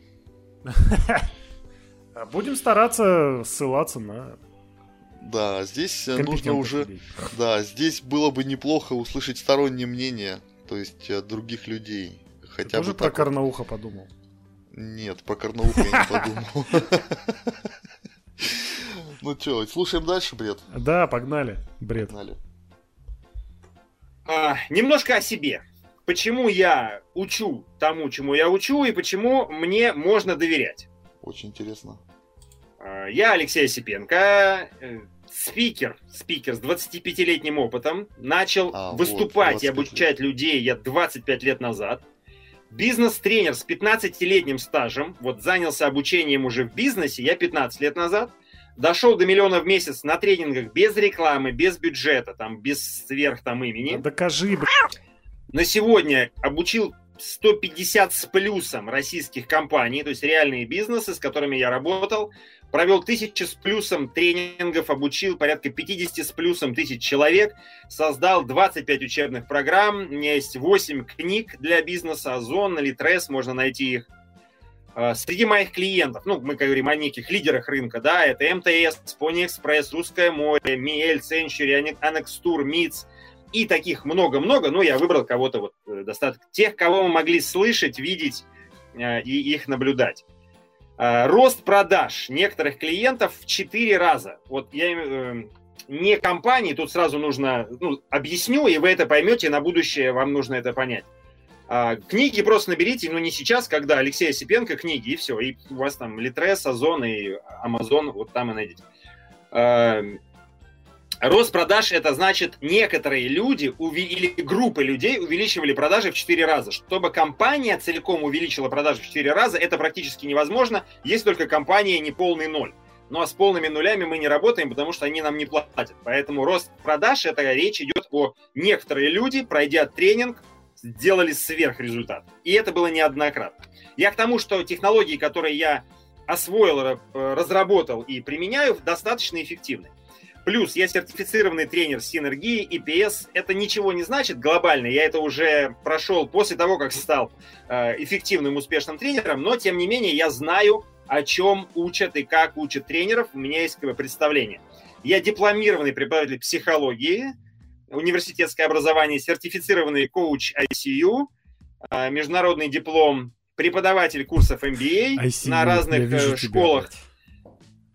Speaker 1: Будем стараться ссылаться на
Speaker 2: да, здесь э, нужно уже... Людей. Да, здесь было бы неплохо услышать стороннее мнение, то есть э, других людей.
Speaker 1: Хотя Ты бы тоже про вот. Карнауха подумал?
Speaker 2: Нет, про Карнауха я не подумал. Ну что, слушаем дальше бред?
Speaker 1: Да, погнали, бред. Погнали.
Speaker 3: А, немножко о себе. Почему я учу тому, чему я учу, и почему мне можно доверять?
Speaker 2: Очень интересно.
Speaker 3: А, я Алексей Осипенко, э, спикер, спикер с 25-летним опытом, начал а, выступать вот, и обучать людей я 25 лет назад. Бизнес-тренер с 15-летним стажем, вот занялся обучением уже в бизнесе я 15 лет назад. Дошел до миллиона в месяц на тренингах без рекламы, без бюджета, там, без сверх там имени.
Speaker 1: Да докажи, блядь.
Speaker 3: На сегодня обучил 150 с плюсом российских компаний, то есть реальные бизнесы, с которыми я работал провел тысячи с плюсом тренингов, обучил порядка 50 с плюсом тысяч человек, создал 25 учебных программ, у меня есть 8 книг для бизнеса, Озон, Литрес, можно найти их. А, среди моих клиентов, ну, мы говорим о неких лидерах рынка, да, это МТС, Pony Express, Русское море, Миэль, Century, Анекстур, МИЦ и таких много-много, но я выбрал кого-то вот э, достаточно, тех, кого мы могли слышать, видеть э, и их наблюдать. Э, рост продаж некоторых клиентов в 4 раза. Вот я э, не компании, тут сразу нужно, ну, объясню, и вы это поймете, на будущее вам нужно это понять. А, книги просто наберите, но ну, не сейчас, когда Алексей Осипенко книги, и все, и у вас там Литрес, Озон и Амазон, вот там и найдете. А, Рост продаж это значит некоторые люди или группы людей увеличивали продажи в 4 раза. Чтобы компания целиком увеличила продажи в 4 раза, это практически невозможно, если только компания не полный ноль. Ну а с полными нулями мы не работаем, потому что они нам не платят. Поэтому рост продаж, это речь идет о некоторые люди, пройдя тренинг, сделали сверхрезультат. И это было неоднократно. Я к тому, что технологии, которые я освоил, э, разработал и применяю, достаточно эффективны. Плюс я сертифицированный тренер синергии, EPS. Это ничего не значит глобально. Я это уже прошел после того, как стал э, эффективным, успешным тренером. Но, тем не менее, я знаю, о чем учат и как учат тренеров. У меня есть представление. Я дипломированный преподаватель психологии, университетское образование, сертифицированный коуч ICU, э, международный диплом, преподаватель курсов MBA ICU, на разных э, школах. Тебя,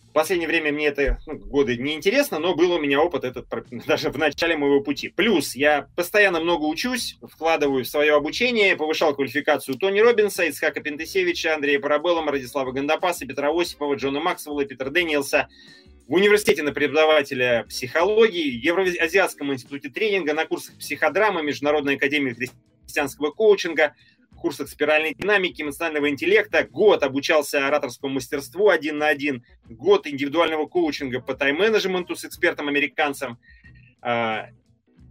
Speaker 3: в последнее время мне это ну, годы не интересно, но был у меня опыт этот даже в начале моего пути. Плюс я постоянно много учусь, вкладываю в свое обучение, повышал квалификацию Тони Робинса, Ицхака Пентесевича, Андрея Парабеллама, Радислава Гандапаса, Петра Осипова, Джона Максвелла, Питера Дэниелса. В университете на преподавателя психологии, Евроазиатском институте тренинга, на курсах психодрамы, Международной академии христианского коучинга, курсах спиральной динамики, эмоционального интеллекта, год обучался ораторскому мастерству один на один, год индивидуального коучинга по тайм-менеджменту с экспертом-американцем. А,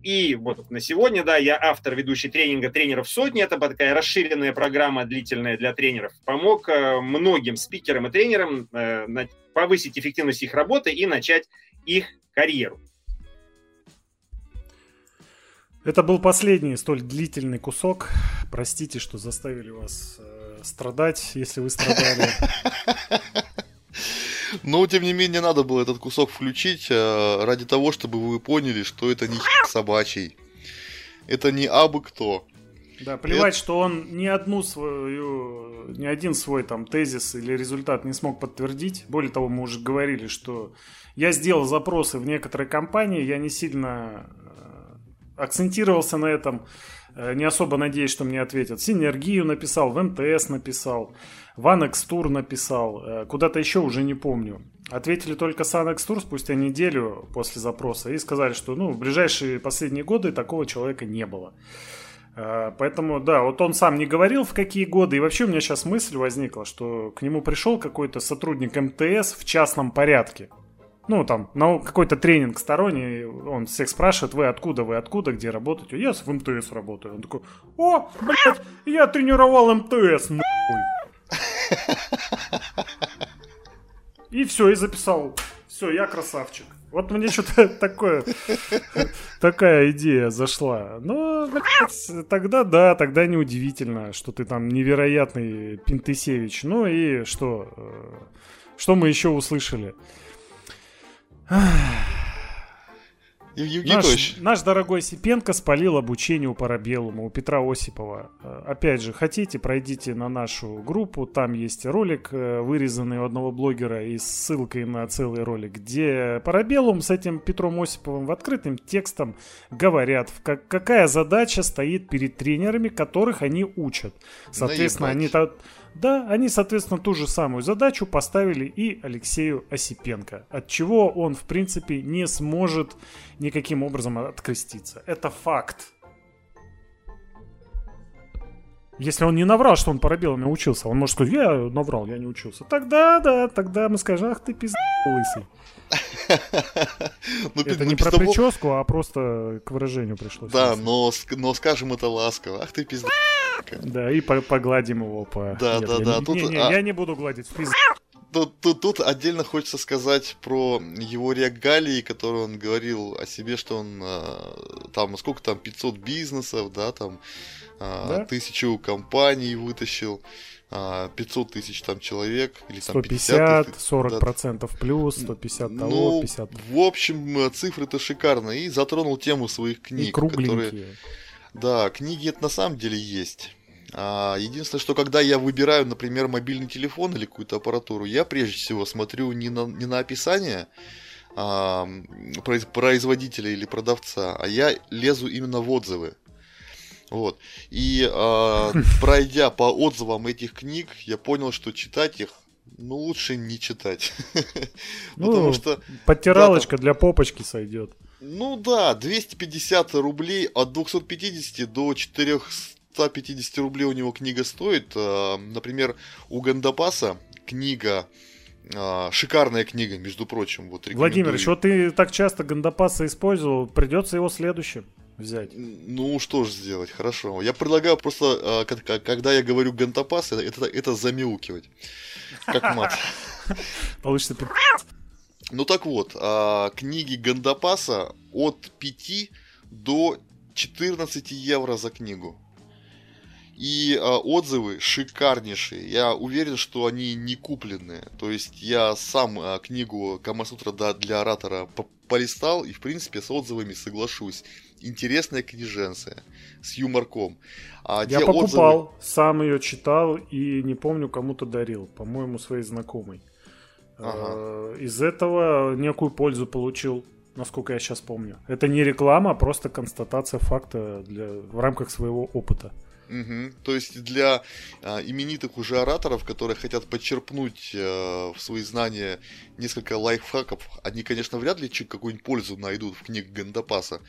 Speaker 3: и вот на сегодня, да, я автор ведущий тренинга тренеров сотни. Это такая расширенная программа длительная для тренеров. Помог э, многим спикерам и тренерам э, повысить эффективность их работы и начать их карьеру.
Speaker 1: Это был последний столь длительный кусок. Простите, что заставили вас э, страдать, если вы страдали.
Speaker 2: Но, тем не менее, надо было этот кусок включить э, ради того, чтобы вы поняли, что это не собачий. Это не абы кто.
Speaker 1: Да, плевать, это... что он ни одну свою, ни один свой там тезис или результат не смог подтвердить. Более того, мы уже говорили, что я сделал запросы в некоторые компании, я не сильно акцентировался на этом, э, не особо надеюсь, что мне ответят. Синергию написал, в МТС написал, в Анекстур написал, э, куда-то еще уже не помню. Ответили только с Анекстур спустя неделю после запроса и сказали, что ну, в ближайшие последние годы такого человека не было. Э, поэтому, да, вот он сам не говорил, в какие годы. И вообще у меня сейчас мысль возникла, что к нему пришел какой-то сотрудник МТС в частном порядке ну, там, на какой-то тренинг сторонний, он всех спрашивает, вы откуда, вы откуда, где работаете? Я в МТС работаю. Он такой, о, блядь, я тренировал МТС, нахуй. И все, и записал. Все, я красавчик. Вот мне что-то такое, такая идея зашла. Но, блядь, тогда да, тогда неудивительно, что ты там невероятный Пинтысевич. Ну и что, э, что мы еще услышали? Наш, наш дорогой Сипенко спалил обучение у Парабеллума, у Петра Осипова. Э, опять же, хотите, пройдите на нашу группу, там есть ролик, э, вырезанный у одного блогера и с ссылкой на целый ролик, где Парабеллум с этим Петром Осиповым в открытым текстом говорят, как, какая задача стоит перед тренерами, которых они учат. Соответственно, Наебать. они... Да, они, соответственно, ту же самую задачу поставили и Алексею Осипенко, от чего он, в принципе, не сможет никаким образом откреститься. Это факт. Если он не наврал, что он парабелами учился, он может сказать, я наврал, я не учился. Тогда, да, тогда мы скажем, ах ты пиздец лысый. ну, это не про того... прическу, а просто к выражению пришлось.
Speaker 2: Да, но, но скажем это ласково. Ах ты пизда.
Speaker 1: Да, и погладим его по...
Speaker 2: Да, Нет, да,
Speaker 1: я
Speaker 2: да.
Speaker 1: Не, тут, не, не, а... я не буду гладить.
Speaker 2: Тут, тут, тут отдельно хочется сказать про его регалии, которые он говорил о себе, что он а, там, сколько там, 500 бизнесов, да, там, а, да? тысячу компаний вытащил. 500 тысяч там человек или там
Speaker 1: 150, 50 40 да. процентов плюс, 150 того, ну, 50.
Speaker 2: В общем, цифры-то шикарные. И затронул тему своих книг,
Speaker 1: и которые...
Speaker 2: Да, книги это на самом деле есть. А, единственное, что когда я выбираю, например, мобильный телефон или какую-то аппаратуру, я прежде всего смотрю не на, не на описание а, производителя или продавца, а я лезу именно в отзывы. Вот. И э, пройдя по отзывам этих книг, я понял, что читать их ну, лучше не читать.
Speaker 1: Ну, Потому что... Подтиралочка да, там, для попочки сойдет.
Speaker 2: Ну да, 250 рублей от 250 до 450 рублей у него книга стоит. А, например, у Гандапаса книга а, шикарная книга, между прочим. Вот
Speaker 1: Владимир, еще ты так часто Гандапаса использовал, придется его следующим взять.
Speaker 2: Ну, что же сделать, хорошо. Я предлагаю просто, а, когда я говорю гантопас, это, это замяукивать. Как мат.
Speaker 1: Получится
Speaker 2: Ну так вот, а, книги Гандапаса от 5 до 14 евро за книгу. И а, отзывы шикарнейшие. Я уверен, что они не купленные. То есть я сам а, книгу Камасутра для оратора полистал и, в принципе, с отзывами соглашусь интересная книженция с юморком.
Speaker 1: А Я покупал, отзывы... сам ее читал и не помню, кому-то дарил. По-моему, своей знакомой. Ага. Э, из этого некую пользу получил, насколько я сейчас помню. Это не реклама, а просто констатация факта для... в рамках своего опыта.
Speaker 2: Угу. То есть для а, именитых уже ораторов, которые хотят подчерпнуть а, в свои знания несколько лайфхаков, они, конечно, вряд ли какую-нибудь пользу найдут в книгах Гандапаса.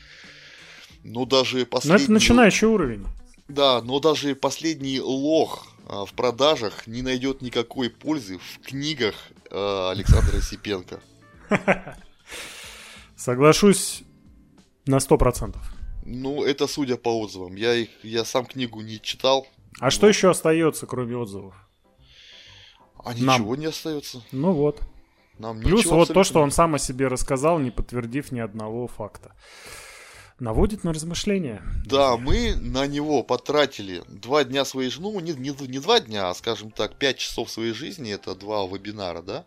Speaker 2: Ну, даже
Speaker 1: последний... Но это начинающий уровень.
Speaker 2: Да, но даже последний лох а, в продажах не найдет никакой пользы в книгах а, Александра Сипенко.
Speaker 1: Соглашусь на сто процентов.
Speaker 2: Ну, это судя по отзывам. Я, их, я сам книгу не читал.
Speaker 1: А но... что еще остается, кроме отзывов?
Speaker 2: А ничего Нам. не остается.
Speaker 1: Ну вот. Нам Плюс вот то, что он сам о себе рассказал, не подтвердив ни одного факта. Наводит на размышления.
Speaker 2: Да, мы на него потратили два дня своей жизни, ну не, не, не два дня, а скажем так, пять часов своей жизни, это два вебинара, да,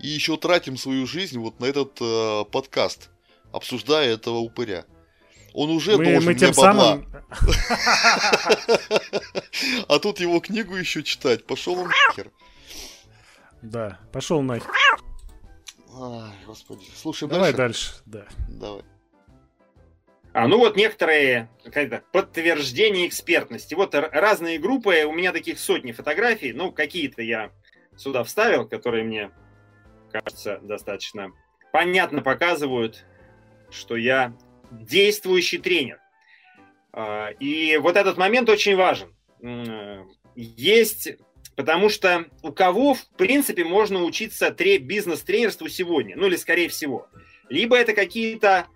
Speaker 2: и еще тратим свою жизнь вот на этот э, подкаст, обсуждая этого упыря. Он уже мы, должен мы тем бабла. Самым... А тут его книгу еще читать. Пошел он нахер.
Speaker 1: Да, пошел нахер.
Speaker 2: Ай, господи. Слушай,
Speaker 1: Давай дальше, да.
Speaker 2: Давай.
Speaker 3: А, ну вот некоторые как подтверждения экспертности. Вот разные группы, у меня таких сотни фотографий, ну какие-то я сюда вставил, которые мне кажется достаточно понятно показывают, что я действующий тренер. А, и вот этот момент очень важен. Есть, потому что у кого, в принципе, можно учиться бизнес-тренерству сегодня, ну или скорее всего. Либо это какие-то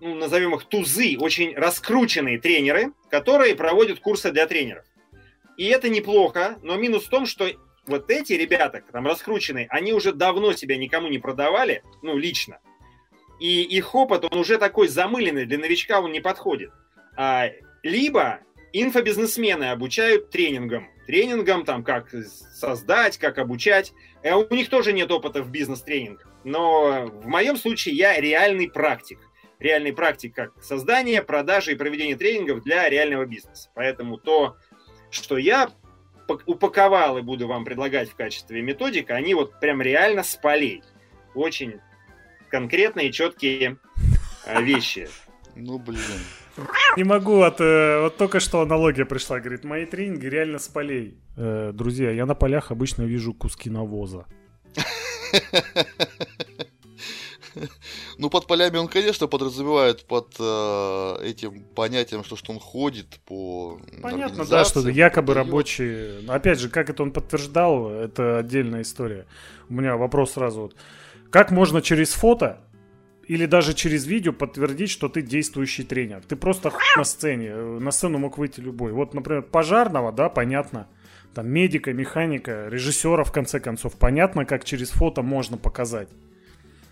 Speaker 3: ну, назовем их тузы, очень раскрученные тренеры, которые проводят курсы для тренеров. И это неплохо, но минус в том, что вот эти ребята, там раскрученные, они уже давно себя никому не продавали, ну, лично. И их опыт, он уже такой замыленный, для новичка он не подходит. А, либо инфобизнесмены обучают тренингам. Тренингам, там, как создать, как обучать. А у них тоже нет опыта в бизнес-тренингах. Но в моем случае я реальный практик реальной практики, как создание, продажи и проведение тренингов для реального бизнеса. Поэтому то, что я упаковал и буду вам предлагать в качестве методика, они вот прям реально с полей. Очень конкретные, четкие э, вещи.
Speaker 2: Ну, блин.
Speaker 1: Не могу, от, э, вот только что аналогия пришла, говорит, мои тренинги реально с полей. Э, друзья, я на полях обычно вижу куски навоза.
Speaker 2: Ну, под полями он, конечно, подразумевает под э, этим понятием, что, что он ходит по
Speaker 1: Понятно, да, что якобы рабочие. Но опять же, как это он подтверждал, это отдельная история. У меня вопрос сразу вот. Как можно через фото или даже через видео подтвердить, что ты действующий тренер? Ты просто на сцене. На сцену мог выйти любой. Вот, например, пожарного, да, понятно. Там медика, механика, режиссера, в конце концов. Понятно, как через фото можно показать.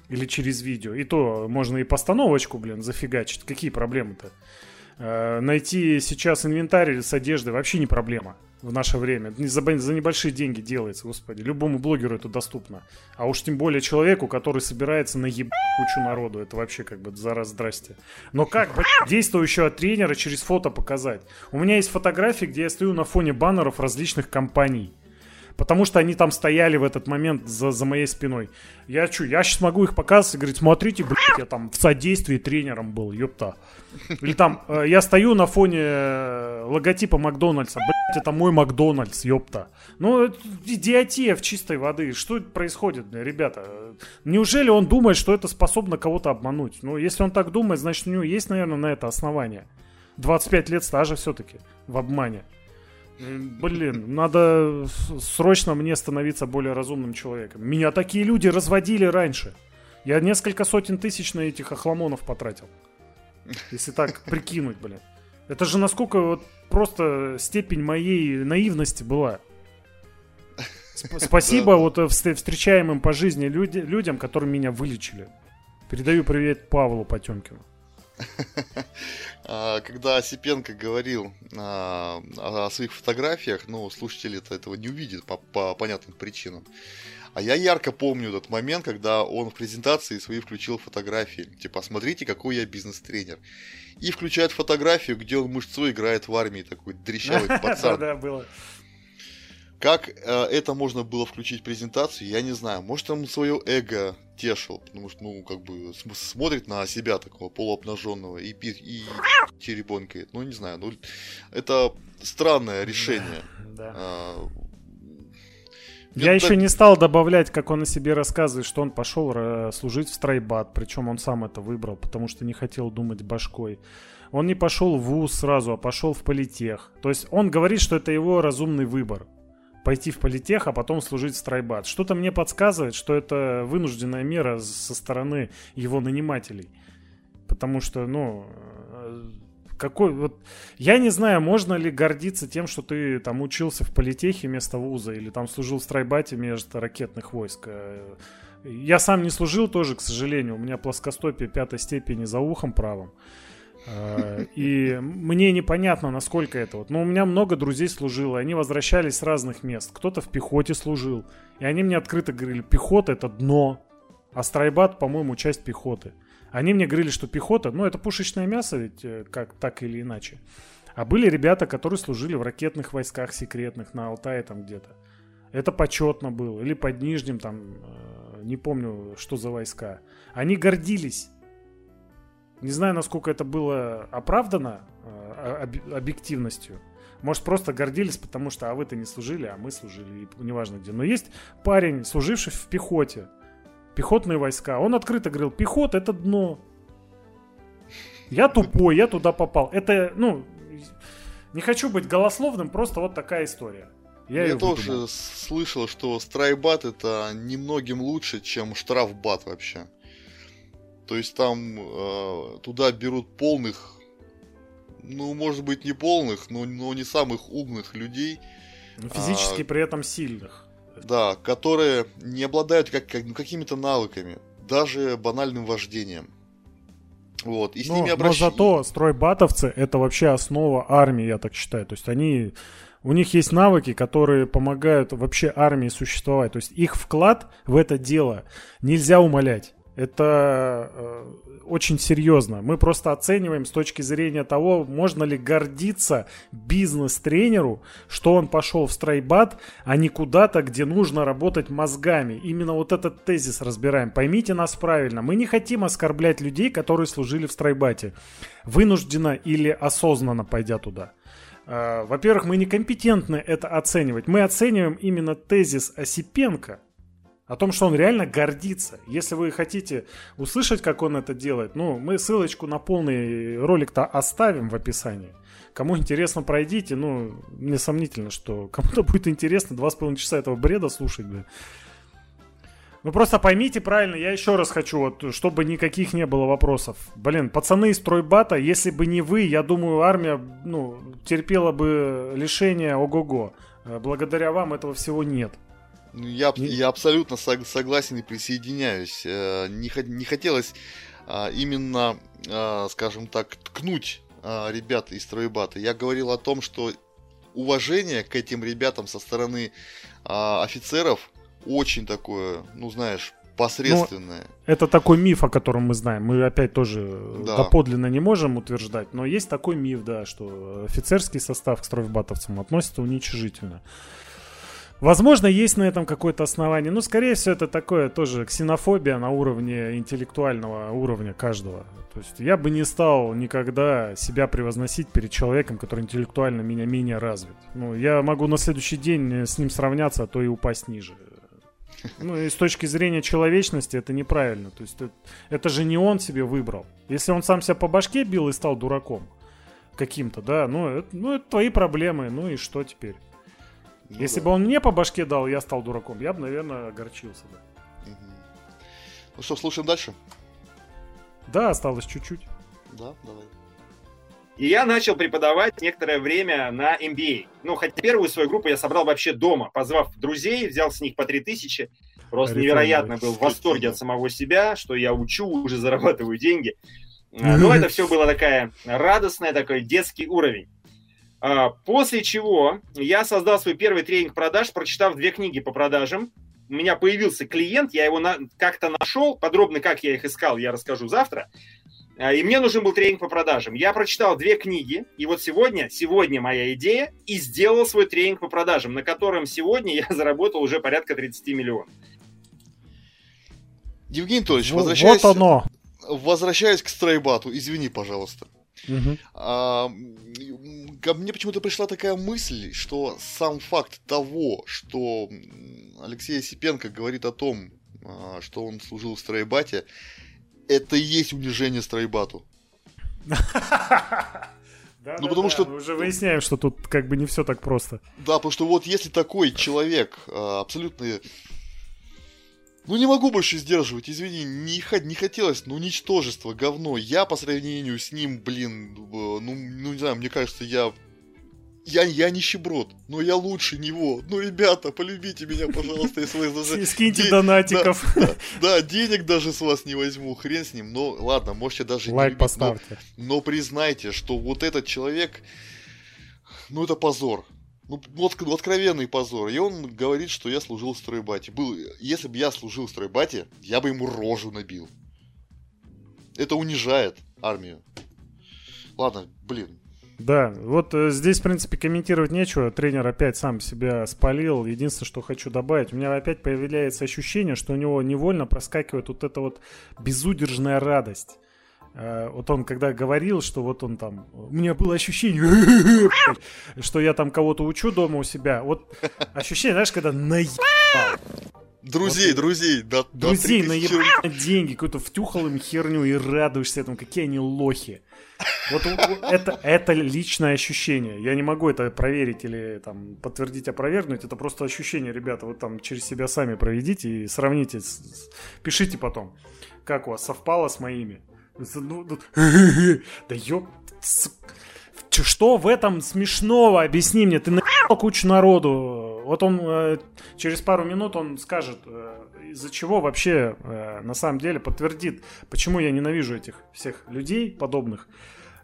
Speaker 1: Или через видео. И то можно и постановочку, блин, зафигачить. Какие проблемы-то? Э, найти сейчас инвентарь с одеждой вообще не проблема в наше время. За, за небольшие деньги делается, господи. Любому блогеру это доступно. А уж тем более человеку, который собирается на еб... кучу народу. Это вообще как бы за раз здрасте. Но как действующего тренера через фото показать? У меня есть фотографии, где я стою на фоне баннеров различных компаний. Потому что они там стояли в этот момент за, за моей спиной. Я что, я сейчас могу их показывать и говорить, смотрите, блядь, я там в содействии тренером был, ёпта. Или там, э, я стою на фоне э, логотипа Макдональдса, блядь, это мой Макдональдс, ёпта. Ну, идиотия в чистой воды. Что происходит, ребята? Неужели он думает, что это способно кого-то обмануть? Ну, если он так думает, значит, у него есть, наверное, на это основание. 25 лет стажа все-таки в обмане. Блин, надо срочно мне становиться более разумным человеком. Меня такие люди разводили раньше. Я несколько сотен тысяч на этих охламонов потратил. Если так прикинуть, блин. Это же насколько вот просто степень моей наивности была. Спасибо вот э, встречаемым по жизни люди, людям, которые меня вылечили. Передаю привет Павлу Потемкину.
Speaker 2: А, когда Осипенко говорил а, о своих фотографиях, ну, слушатели этого не увидят по, по понятным причинам. А я ярко помню этот момент, когда он в презентации свои включил фотографии. Типа, смотрите, какой я бизнес-тренер. И включает фотографию, где он мышцой играет в армии, такой дрещавый пацан. Да, было. Как э, это можно было включить в презентацию, я не знаю. Может, он свое эго тешил, потому что, ну, как бы, смотрит на себя такого полуобнаженного и, и, и теребонькает. Ну, не знаю, ну, это странное решение. Да. А,
Speaker 1: я еще так... не стал добавлять, как он о себе рассказывает, что он пошел служить в стройбат, причем он сам это выбрал, потому что не хотел думать башкой. Он не пошел в ВУЗ сразу, а пошел в политех. То есть он говорит, что это его разумный выбор. Пойти в политех, а потом служить в страйбат. Что-то мне подсказывает, что это вынужденная мера со стороны его нанимателей. Потому что, ну, э, какой вот я не знаю, можно ли гордиться тем, что ты там учился в политехе вместо вуза или там служил в страйбате вместо ракетных войск. Э, я сам не служил тоже, к сожалению. У меня плоскостопие пятой степени за ухом правым. Э, и мне непонятно, насколько это вот. Но у меня много друзей служило, они возвращались с разных мест. Кто-то в пехоте служил. И они мне открыто говорили, пехота это дно, а страйбат, по-моему, часть пехоты. Они мне говорили, что пехота, ну это пушечное мясо ведь, э, как так или иначе. А были ребята, которые служили в ракетных войсках секретных на Алтае там где-то. Это почетно было. Или под Нижним там, э, не помню, что за войска. Они гордились. Не знаю, насколько это было оправдано э, объективностью. Может, просто гордились, потому что, а вы-то не служили, а мы служили, и неважно где. Но есть парень, служивший в пехоте, пехотные войска. Он открыто говорил, пехота это дно. Я тупой, я туда попал. Это, ну, не хочу быть голословным, просто вот такая история.
Speaker 2: Я, я тоже слышал, что страйбат это немногим лучше, чем штрафбат вообще. То есть там э, туда берут полных, ну, может быть, не полных, но, но не самых умных людей.
Speaker 1: Но физически а, при этом сильных.
Speaker 2: Да, которые не обладают как, как, ну, какими-то навыками, даже банальным вождением. Вот, и с
Speaker 1: но,
Speaker 2: ними
Speaker 1: обращ... но зато стройбатовцы это вообще основа армии, я так считаю. То есть они у них есть навыки, которые помогают вообще армии существовать. То есть их вклад в это дело нельзя умолять. Это э, очень серьезно. Мы просто оцениваем с точки зрения того, можно ли гордиться бизнес-тренеру, что он пошел в стройбат, а не куда-то, где нужно работать мозгами. Именно вот этот тезис разбираем. Поймите нас правильно. Мы не хотим оскорблять людей, которые служили в стройбате. Вынужденно или осознанно пойдя туда. Э, во-первых, мы некомпетентны это оценивать. Мы оцениваем именно тезис Осипенко – о том, что он реально гордится. Если вы хотите услышать, как он это делает, ну, мы ссылочку на полный ролик-то оставим в описании. Кому интересно, пройдите. Ну, мне сомнительно, что кому-то будет интересно два с половиной часа этого бреда слушать, блин. Ну просто поймите правильно, я еще раз хочу, вот, чтобы никаких не было вопросов. Блин, пацаны из стройбата, если бы не вы, я думаю, армия, ну, терпела бы лишение ого-го. Э, благодаря вам этого всего нет.
Speaker 2: Ну, я, я абсолютно согласен и присоединяюсь. Э, не, не хотелось а, именно, а, скажем так, ткнуть а, ребят из стройбата. Я говорил о том, что уважение к этим ребятам со стороны офицеров очень такое, ну знаешь, посредственное. Ну,
Speaker 1: это такой миф, о котором мы знаем. Мы опять тоже да. доподлинно не можем утверждать, но есть такой миф, да, что офицерский состав к стройбатовцам относится уничижительно. Возможно, есть на этом какое-то основание. Но, скорее всего, это такое тоже ксенофобия на уровне интеллектуального уровня каждого. То есть я бы не стал никогда себя превозносить перед человеком, который интеллектуально меня менее развит. Ну, я могу на следующий день с ним сравняться, а то и упасть ниже. Ну, и с точки зрения человечности это неправильно. То есть это, это же не он себе выбрал. Если он сам себя по башке бил и стал дураком каким-то, да, ну это, ну, это твои проблемы. Ну и что теперь? Ну, Если да. бы он мне по башке дал, я стал дураком, я бы, наверное, огорчился. Да. Угу.
Speaker 2: Ну что, слушаем дальше?
Speaker 1: Да, осталось чуть-чуть.
Speaker 2: Да, давай.
Speaker 3: И я начал преподавать некоторое время на MBA. Ну, хотя первую свою группу я собрал вообще дома, позвав друзей, взял с них по 3000. Просто Рифон, невероятно был в восторге от самого себя, что я учу, уже зарабатываю деньги. А, но это все было такая радостная, такой детский уровень. А, после чего я создал свой первый тренинг продаж, прочитав две книги по продажам. У меня появился клиент, я его на, как-то нашел. Подробно, как я их искал, я расскажу завтра. А, и мне нужен был тренинг по продажам. Я прочитал две книги, и вот сегодня, сегодня моя идея, и сделал свой тренинг по продажам, на котором сегодня я заработал уже порядка 30 миллионов.
Speaker 2: Евгений Анатольевич, возвращаясь, вот оно. возвращаясь к стройбату, извини, пожалуйста. Угу. А, ко мне почему-то пришла такая мысль, что сам факт того, что Алексей Осипенко говорит о том, а, что он служил в стройбате, это и есть унижение стройбату.
Speaker 1: Да, ну, да, потому да, что... Мы уже выясняем, что тут как бы не все так просто.
Speaker 2: Да, потому что вот если такой человек а, абсолютно... Ну, не могу больше сдерживать, извини, не, не хотелось, но ничтожество, говно. Я по сравнению с ним, блин, ну, ну не знаю, мне кажется, я я, я нищеброд, но я лучше него. Ну, ребята, полюбите меня, пожалуйста, если вы даже...
Speaker 1: Скиньте де... донатиков.
Speaker 2: Да, да, да, денег даже с вас не возьму, хрен с ним. Но ладно, можете даже
Speaker 1: Лайк не поставьте.
Speaker 2: Но, но признайте, что вот этот человек, ну, это позор. Ну, откровенный позор. И он говорит, что я служил в стройбате. Был, если бы я служил в стройбате, я бы ему рожу набил. Это унижает армию. Ладно, блин,
Speaker 1: да, вот э, здесь, в принципе, комментировать нечего. Тренер опять сам себя спалил. Единственное, что хочу добавить, у меня опять появляется ощущение, что у него невольно проскакивает вот эта вот безудержная радость. Э, вот он когда говорил, что вот он там... У меня было ощущение, что я там кого-то учу дома у себя. Вот ощущение, знаешь, когда наебал.
Speaker 2: Друзей, вот, друзей, да.
Speaker 1: Друзей наебал деньги, какую-то втюхал им херню и радуешься этому, какие они лохи. Вот это, это личное ощущение. Я не могу это проверить или там подтвердить, опровергнуть. Это просто ощущение, ребята. Вот там через себя сами проведите и сравните. Пишите потом, как у вас совпало с моими. Ну, ну, да ёп... Что в этом смешного? Объясни мне. Ты наебал кучу народу. Вот он э, через пару минут он скажет, э, из-за чего вообще э, на самом деле подтвердит, почему я ненавижу этих всех людей подобных.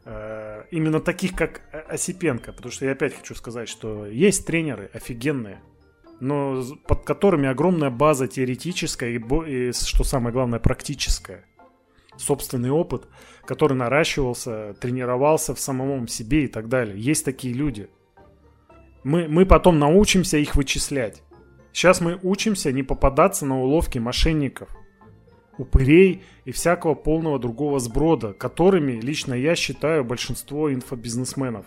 Speaker 1: Э, именно таких, как Осипенко. Потому что я опять хочу сказать, что есть тренеры офигенные, но под которыми огромная база теоретическая и, и что самое главное, практическая. Собственный опыт, который наращивался, тренировался в самом себе и так далее. Есть такие люди. Мы, мы потом научимся их вычислять. Сейчас мы учимся не попадаться на уловки мошенников – упырей и всякого полного другого сброда, которыми лично я считаю большинство инфобизнесменов.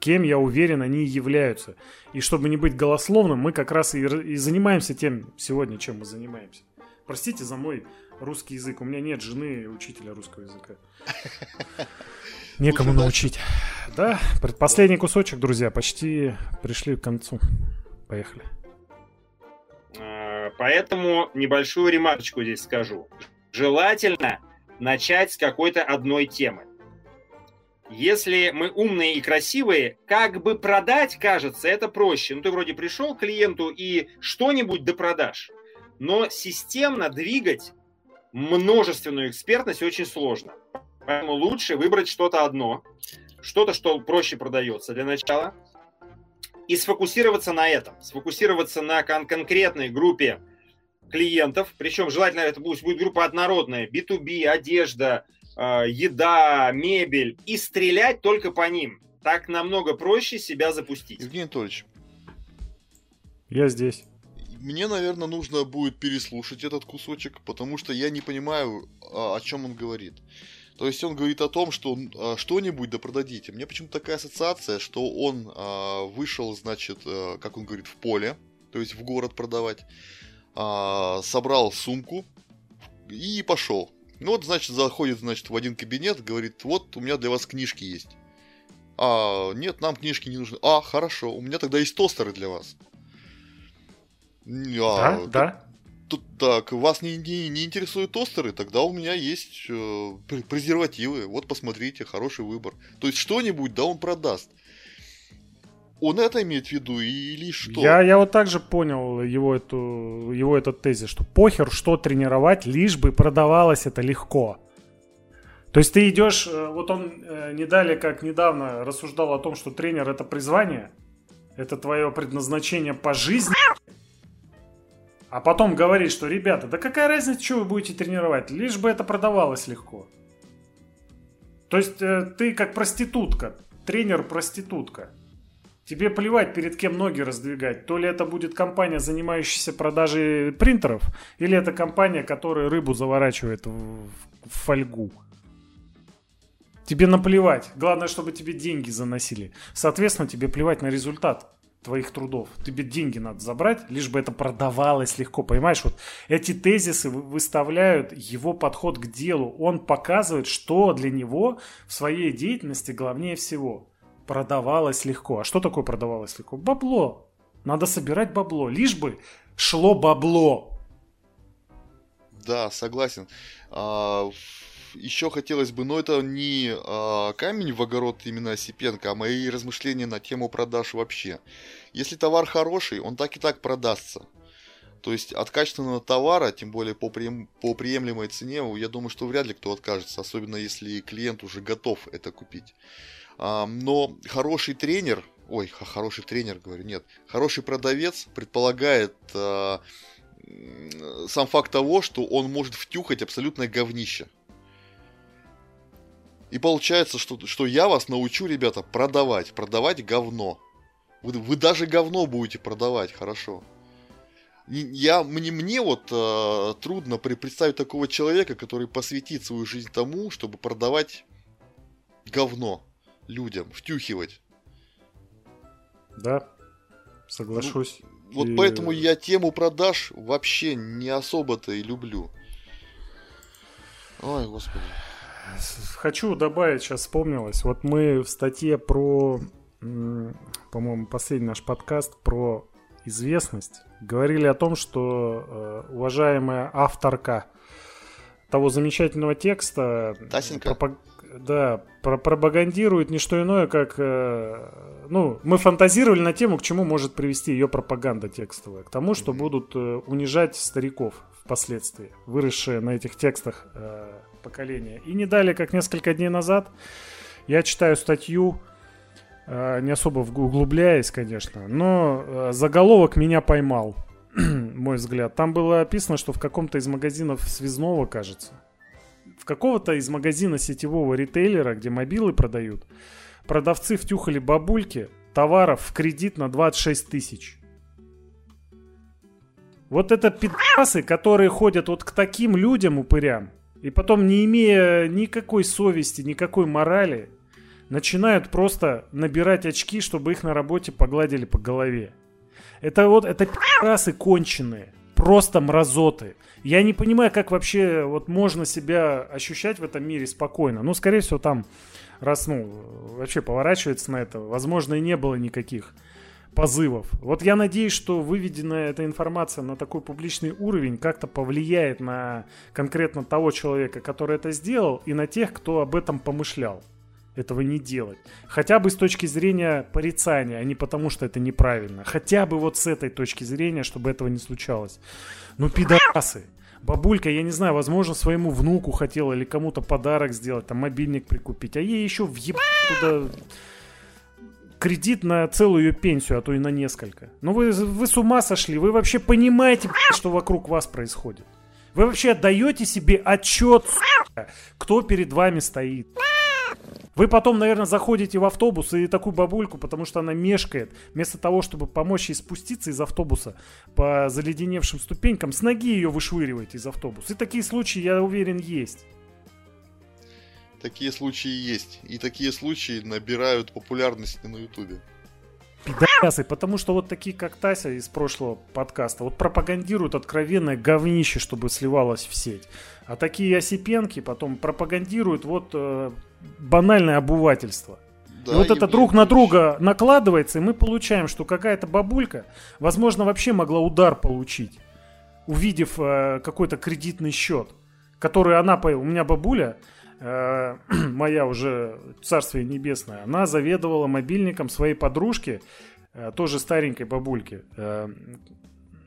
Speaker 1: Кем, я уверен, они являются. И чтобы не быть голословным, мы как раз и, и занимаемся тем сегодня, чем мы занимаемся. Простите за мой русский язык. У меня нет жены учителя русского языка. Некому научить. Да, предпоследний кусочек, друзья, почти пришли к концу. Поехали.
Speaker 3: Поэтому небольшую ремарочку здесь скажу. Желательно начать с какой-то одной темы. Если мы умные и красивые, как бы продать, кажется, это проще. Ну, ты вроде пришел к клиенту и что-нибудь допродашь. Но системно двигать множественную экспертность очень сложно. Поэтому лучше выбрать что-то одно, что-то, что проще продается для начала, и сфокусироваться на этом, сфокусироваться на кон- конкретной группе клиентов, причем желательно это будет, будет группа однородная, B2B, одежда, э, еда, мебель, и стрелять только по ним. Так намного проще себя запустить.
Speaker 2: Евгений Анатольевич.
Speaker 1: Я здесь.
Speaker 2: Мне, наверное, нужно будет переслушать этот кусочек, потому что я не понимаю, а, о чем он говорит. То есть он говорит о том, что а, что-нибудь да продадите. Мне почему-то такая ассоциация, что он а, вышел, значит, как он говорит, в поле, то есть в город продавать собрал сумку и пошел. Ну вот, значит, заходит, значит, в один кабинет, говорит, вот у меня для вас книжки есть. А, нет, нам книжки не нужны. А, хорошо, у меня тогда есть тостеры для вас.
Speaker 1: А, да, да.
Speaker 2: Тут, так, вас не, не, не интересуют тостеры, тогда у меня есть э, презервативы. Вот посмотрите, хороший выбор. То есть что-нибудь, да, он продаст. Он это имеет в виду или что?
Speaker 1: Я, я вот также понял его, эту, его этот тезис, что похер, что тренировать, лишь бы продавалось это легко. То есть ты идешь, э, вот он э, не далее, как недавно рассуждал о том, что тренер это призвание, это твое предназначение по жизни, а потом говорит, что, ребята, да какая разница, что вы будете тренировать, лишь бы это продавалось легко. То есть э, ты как проститутка, тренер-проститутка. Тебе плевать, перед кем ноги раздвигать. То ли это будет компания, занимающаяся продажей принтеров, или это компания, которая рыбу заворачивает в, в фольгу. Тебе наплевать. Главное, чтобы тебе деньги заносили. Соответственно, тебе плевать на результат. Твоих трудов. Тебе деньги надо забрать, лишь бы это продавалось легко. Понимаешь, вот эти тезисы выставляют его подход к делу. Он показывает, что для него в своей деятельности главнее всего. Продавалось легко. А что такое продавалось легко? Бабло. Надо собирать бабло. Лишь бы шло бабло.
Speaker 2: Да, согласен. А, еще хотелось бы, но это не а, камень в огород именно Осипенко, а мои размышления на тему продаж вообще. Если товар хороший, он так и так продастся. То есть от качественного товара, тем более по, прием, по приемлемой цене, я думаю, что вряд ли кто откажется, особенно если клиент уже готов это купить. А, но хороший тренер, ой, хороший тренер, говорю, нет, хороший продавец предполагает а, сам факт того, что он может втюхать абсолютное говнище. И получается, что, что я вас научу, ребята, продавать. Продавать говно. Вы, вы даже говно будете продавать, хорошо. Я, мне, мне вот э, трудно при, представить такого человека, который посвятит свою жизнь тому, чтобы продавать говно людям, втюхивать.
Speaker 1: Да, соглашусь.
Speaker 2: Ну, вот и... поэтому я тему продаж вообще не особо-то и люблю. Ой, господи.
Speaker 1: Хочу добавить, сейчас вспомнилось. Вот мы в статье про, по-моему, последний наш подкаст про известность говорили о том, что э, уважаемая авторка того замечательного текста
Speaker 2: Тасенька.
Speaker 1: Пропаг... да, про пропагандирует не что иное, как э, ну, мы фантазировали на тему, к чему может привести ее пропаганда текстовая. К тому, что mm-hmm. будут э, унижать стариков впоследствии, выросшие на этих текстах э, поколения. И не далее, как несколько дней назад, я читаю статью, э, не особо углубляясь, конечно, но э, заголовок меня поймал, мой взгляд. Там было описано, что в каком-то из магазинов связного, кажется, в какого-то из магазина сетевого ритейлера, где мобилы продают, продавцы втюхали бабульки товаров в кредит на 26 тысяч. Вот это пидасы, которые ходят вот к таким людям, упырям, и потом, не имея никакой совести, никакой морали, начинают просто набирать очки, чтобы их на работе погладили по голове. Это вот, это пи***расы конченые. Просто мразоты. Я не понимаю, как вообще вот можно себя ощущать в этом мире спокойно. Ну, скорее всего, там, раз, ну, вообще поворачивается на это, возможно, и не было никаких позывов. Вот я надеюсь, что выведенная эта информация на такой публичный уровень как-то повлияет на конкретно того человека, который это сделал, и на тех, кто об этом помышлял. Этого не делать. Хотя бы с точки зрения порицания, а не потому, что это неправильно. Хотя бы вот с этой точки зрения, чтобы этого не случалось. Ну, пидорасы. Бабулька, я не знаю, возможно, своему внуку хотела или кому-то подарок сделать, там мобильник прикупить, а ей еще въебать туда кредит на целую пенсию, а то и на несколько. Ну вы, вы с ума сошли, вы вообще понимаете, что вокруг вас происходит? Вы вообще отдаете себе отчет, кто перед вами стоит? Вы потом, наверное, заходите в автобус и такую бабульку, потому что она мешкает, вместо того, чтобы помочь ей спуститься из автобуса по заледеневшим ступенькам, с ноги ее вышвыриваете из автобуса. И такие случаи, я уверен, есть.
Speaker 2: Такие случаи есть. И такие случаи набирают популярности на Ютубе.
Speaker 1: Пидасы, потому что вот такие, как Тася из прошлого подкаста, вот пропагандируют откровенное говнище, чтобы сливалось в сеть. А такие Осипенки потом пропагандируют вот э, банальное обувательство. Да, и вот это друг на друга накладывается, и мы получаем, что какая-то бабулька, возможно, вообще могла удар получить, увидев э, какой-то кредитный счет, который она... У меня бабуля, моя уже царствие небесное, она заведовала мобильником своей подружки, э, тоже старенькой бабульки. Э,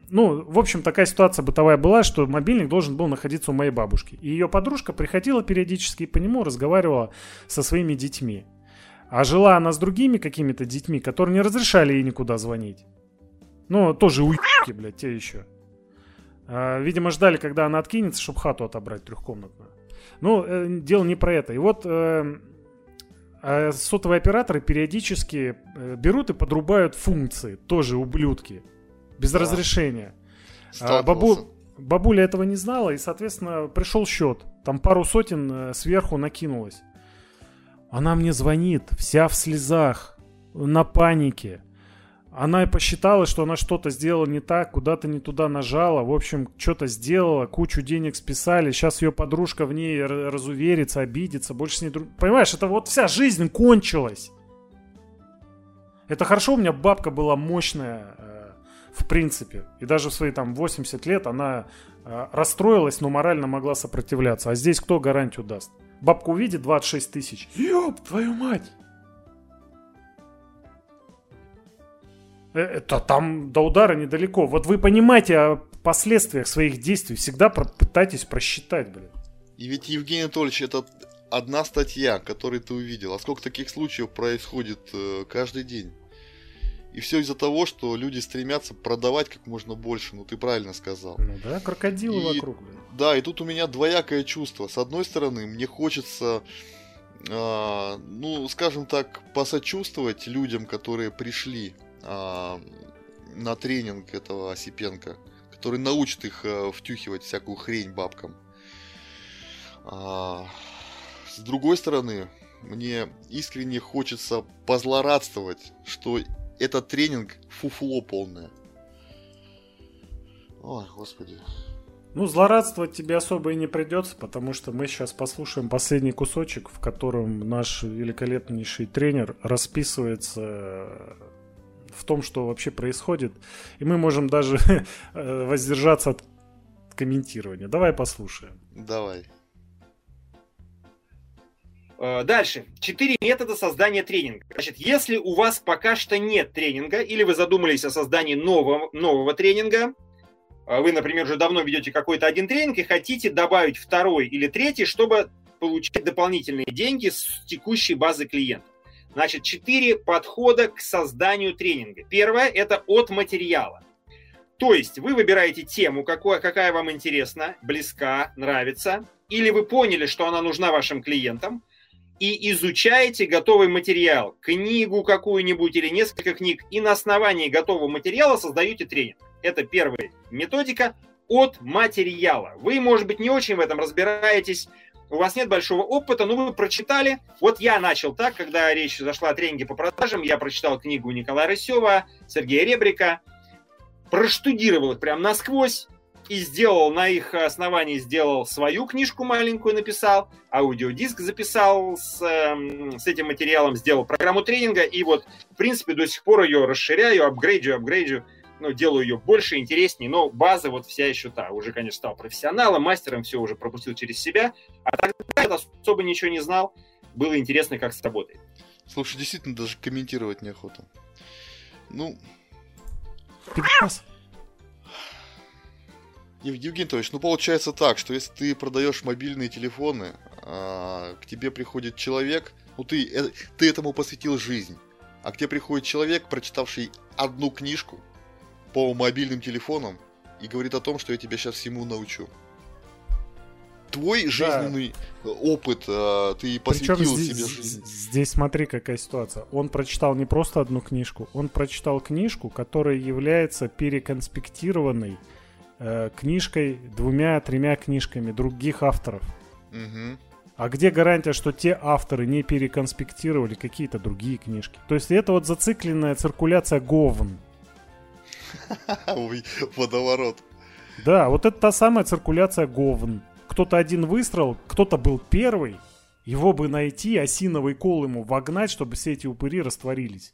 Speaker 1: ну, в общем, такая ситуация бытовая была, что мобильник должен был находиться у моей бабушки. И ее подружка приходила периодически и по нему разговаривала со своими детьми. А жила она с другими какими-то детьми, которые не разрешали ей никуда звонить. Ну, тоже уебки, блядь, те еще. Видимо, ждали, когда она откинется, чтобы хату отобрать трехкомнатную. Ну, э, дело не про это. И вот э, э, сотовые операторы периодически э, берут и подрубают функции, тоже ублюдки, без да. разрешения. А, бабу, бабуля этого не знала, и, соответственно, пришел счет. Там пару сотен э, сверху накинулось. Она мне звонит, вся в слезах, на панике. Она посчитала, что она что-то сделала не так, куда-то не туда нажала, в общем, что-то сделала, кучу денег списали, сейчас ее подружка в ней разуверится, обидится, больше с ней друг... Понимаешь, это вот вся жизнь кончилась. Это хорошо, у меня бабка была мощная, э, в принципе. И даже в свои там 80 лет она э, расстроилась, но морально могла сопротивляться. А здесь кто гарантию даст? Бабка увидит 26 тысяч. Ёб твою мать! Это там до удара недалеко. Вот вы понимаете о последствиях своих действий. Всегда пытайтесь просчитать, блин.
Speaker 2: И ведь, Евгений Анатольевич, это одна статья, которую ты увидел. А сколько таких случаев происходит э, каждый день? И все из-за того, что люди стремятся продавать как можно больше, ну ты правильно сказал.
Speaker 1: Ну да, крокодилы и, вокруг. Блин.
Speaker 2: Да, и тут у меня двоякое чувство. С одной стороны, мне хочется, э, ну, скажем так, посочувствовать людям, которые пришли э, на тренинг этого Осипенко, который научит их э, втюхивать всякую хрень бабкам. А, с другой стороны, мне искренне хочется позлорадствовать, что этот тренинг фуфло полное. Ой, господи.
Speaker 1: Ну, злорадствовать тебе особо и не придется, потому что мы сейчас послушаем последний кусочек, в котором наш великолепнейший тренер расписывается в том, что вообще происходит. И мы можем даже воздержаться от комментирования. Давай послушаем.
Speaker 2: Давай.
Speaker 3: Э, дальше. Четыре метода создания тренинга. Значит, если у вас пока что нет тренинга, или вы задумались о создании нового, нового тренинга, э, вы, например, уже давно ведете какой-то один тренинг и хотите добавить второй или третий, чтобы получить дополнительные деньги с текущей базы клиентов. Значит, четыре подхода к созданию тренинга. Первое – это от материала. То есть вы выбираете тему, какое, какая вам интересна, близка, нравится, или вы поняли, что она нужна вашим клиентам – и изучаете готовый материал, книгу какую-нибудь или несколько книг, и на основании готового материала создаете тренинг. Это первая методика от материала. Вы, может быть, не очень в этом разбираетесь, у вас нет большого опыта, но вы прочитали. Вот я начал так, когда речь зашла о тренинге по продажам, я прочитал книгу Николая Рысева, Сергея Ребрика, проштудировал их прям насквозь, и сделал на их основании сделал свою книжку маленькую написал, аудиодиск записал с, эм, с этим материалом, сделал программу тренинга и вот в принципе до сих пор ее расширяю, апгрейджу, апгрейджу, ну, делаю ее больше, интереснее, но база вот вся еще та. Уже, конечно, стал профессионалом, мастером, все уже пропустил через себя. А тогда я особо ничего не знал. Было интересно, как сработает.
Speaker 2: Слушай, действительно, даже комментировать неохота. Ну... Евгений Анатольевич, ну получается так, что если ты продаешь мобильные телефоны, а, к тебе приходит человек, ну ты, э, ты этому посвятил жизнь, а к тебе приходит человек, прочитавший одну книжку по мобильным телефонам и говорит о том, что я тебя сейчас всему научу. Твой да. жизненный опыт, а, ты посвятил Причем здесь, себе жизнь.
Speaker 1: Здесь смотри, какая ситуация. Он прочитал не просто одну книжку, он прочитал книжку, которая является переконспектированной э, книжкой, двумя-тремя книжками других авторов.
Speaker 2: Угу.
Speaker 1: А где гарантия, что те авторы не переконспектировали какие-то другие книжки? То есть это вот зацикленная циркуляция говн.
Speaker 2: Водоворот.
Speaker 1: Да, вот это та самая циркуляция говн. Кто-то один выстрел, кто-то был первый. Его бы найти, осиновый кол ему вогнать, чтобы все эти упыри растворились.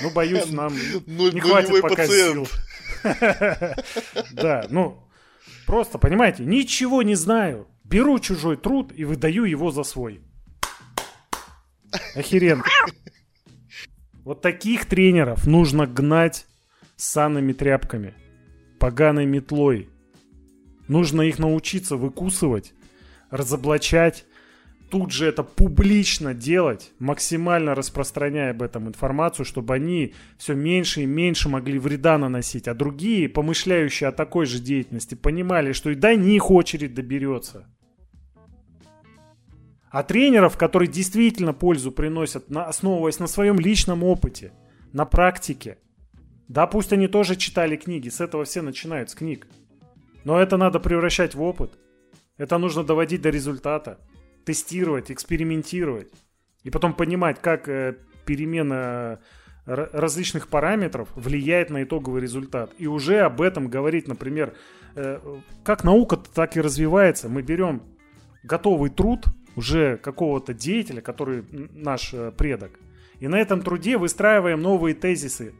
Speaker 1: Ну, боюсь, нам ну, не хватит пока сил. Да, ну, просто, понимаете, ничего не знаю. Беру чужой труд и выдаю его за свой. Охеренно. Вот таких тренеров нужно гнать санными тряпками, поганой метлой. Нужно их научиться выкусывать, разоблачать, тут же это публично делать, максимально распространяя об этом информацию, чтобы они все меньше и меньше могли вреда наносить, а другие, помышляющие о такой же деятельности, понимали, что и до них очередь доберется. А тренеров, которые действительно пользу приносят, основываясь на своем личном опыте, на практике. Да, пусть они тоже читали книги, с этого все начинают, с книг. Но это надо превращать в опыт. Это нужно доводить до результата тестировать, экспериментировать. И потом понимать, как э, перемена различных параметров влияет на итоговый результат. И уже об этом говорить, например, э, как наука так и развивается. Мы берем готовый труд уже какого-то деятеля, который наш э, предок, и на этом труде выстраиваем новые тезисы.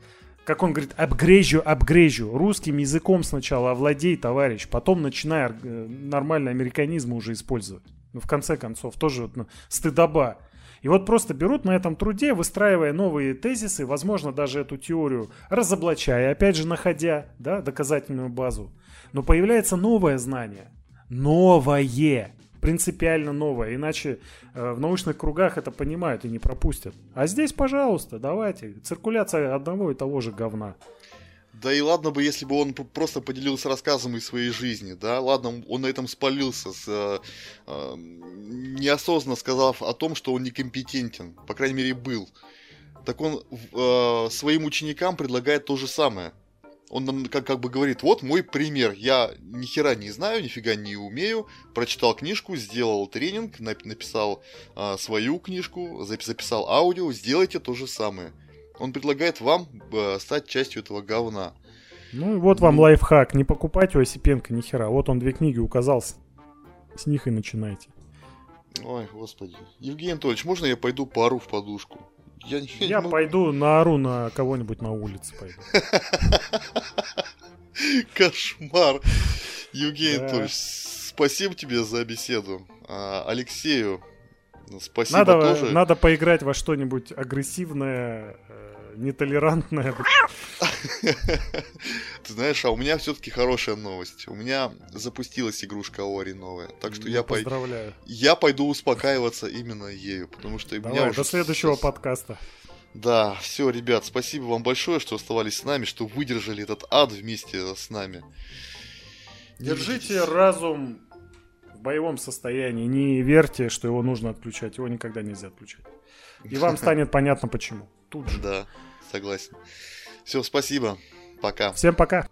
Speaker 1: Как он говорит, апгрежу, апгрежу. Русским языком сначала овладей, товарищ, потом начинай э, нормальный американизм уже использовать. Ну, в конце концов, тоже ну, стыдоба. И вот просто берут на этом труде, выстраивая новые тезисы, возможно, даже эту теорию разоблачая, опять же, находя да, доказательную базу. Но появляется новое знание. Новое. Принципиально новое. Иначе э, в научных кругах это понимают и не пропустят. А здесь, пожалуйста, давайте. Циркуляция одного и того же говна.
Speaker 2: Да и ладно бы, если бы он просто поделился рассказом из своей жизни, да, ладно, он на этом спалился, с, э, э, неосознанно сказав о том, что он некомпетентен, по крайней мере, был. Так он э, своим ученикам предлагает то же самое. Он нам как, как бы говорит, вот мой пример, я ни хера не знаю, нифига не умею, прочитал книжку, сделал тренинг, написал э, свою книжку, записал аудио, сделайте то же самое. Он предлагает вам э, стать частью этого говна.
Speaker 1: Ну и вот вам ну... лайфхак. Не покупать у Осипенко ни хера. Вот он две книги указал. С них и начинайте.
Speaker 2: Ой, господи. Евгений Анатольевич, можно я пойду пару в подушку?
Speaker 1: Я, я, я могу... пойду наору на кого-нибудь на улице пойду.
Speaker 2: Кошмар. Евгений Анатольевич, спасибо тебе за беседу. А, Алексею, спасибо
Speaker 1: надо,
Speaker 2: тоже.
Speaker 1: Надо поиграть во что-нибудь агрессивное, э, нетолерантная.
Speaker 2: Ты знаешь, а у меня все-таки хорошая новость. У меня запустилась игрушка Ори новая. Так что я,
Speaker 1: поздравляю.
Speaker 2: Я пойду успокаиваться именно ею, потому что
Speaker 1: Давай, меня уже... до следующего подкаста.
Speaker 2: Да, все, ребят, спасибо вам большое, что оставались с нами, что выдержали этот ад вместе с нами.
Speaker 1: Держите разум в боевом состоянии. Не верьте, что его нужно отключать. Его никогда нельзя отключать. И вам станет понятно почему. Тут же.
Speaker 2: Да, согласен. Все, спасибо. Пока.
Speaker 1: Всем пока.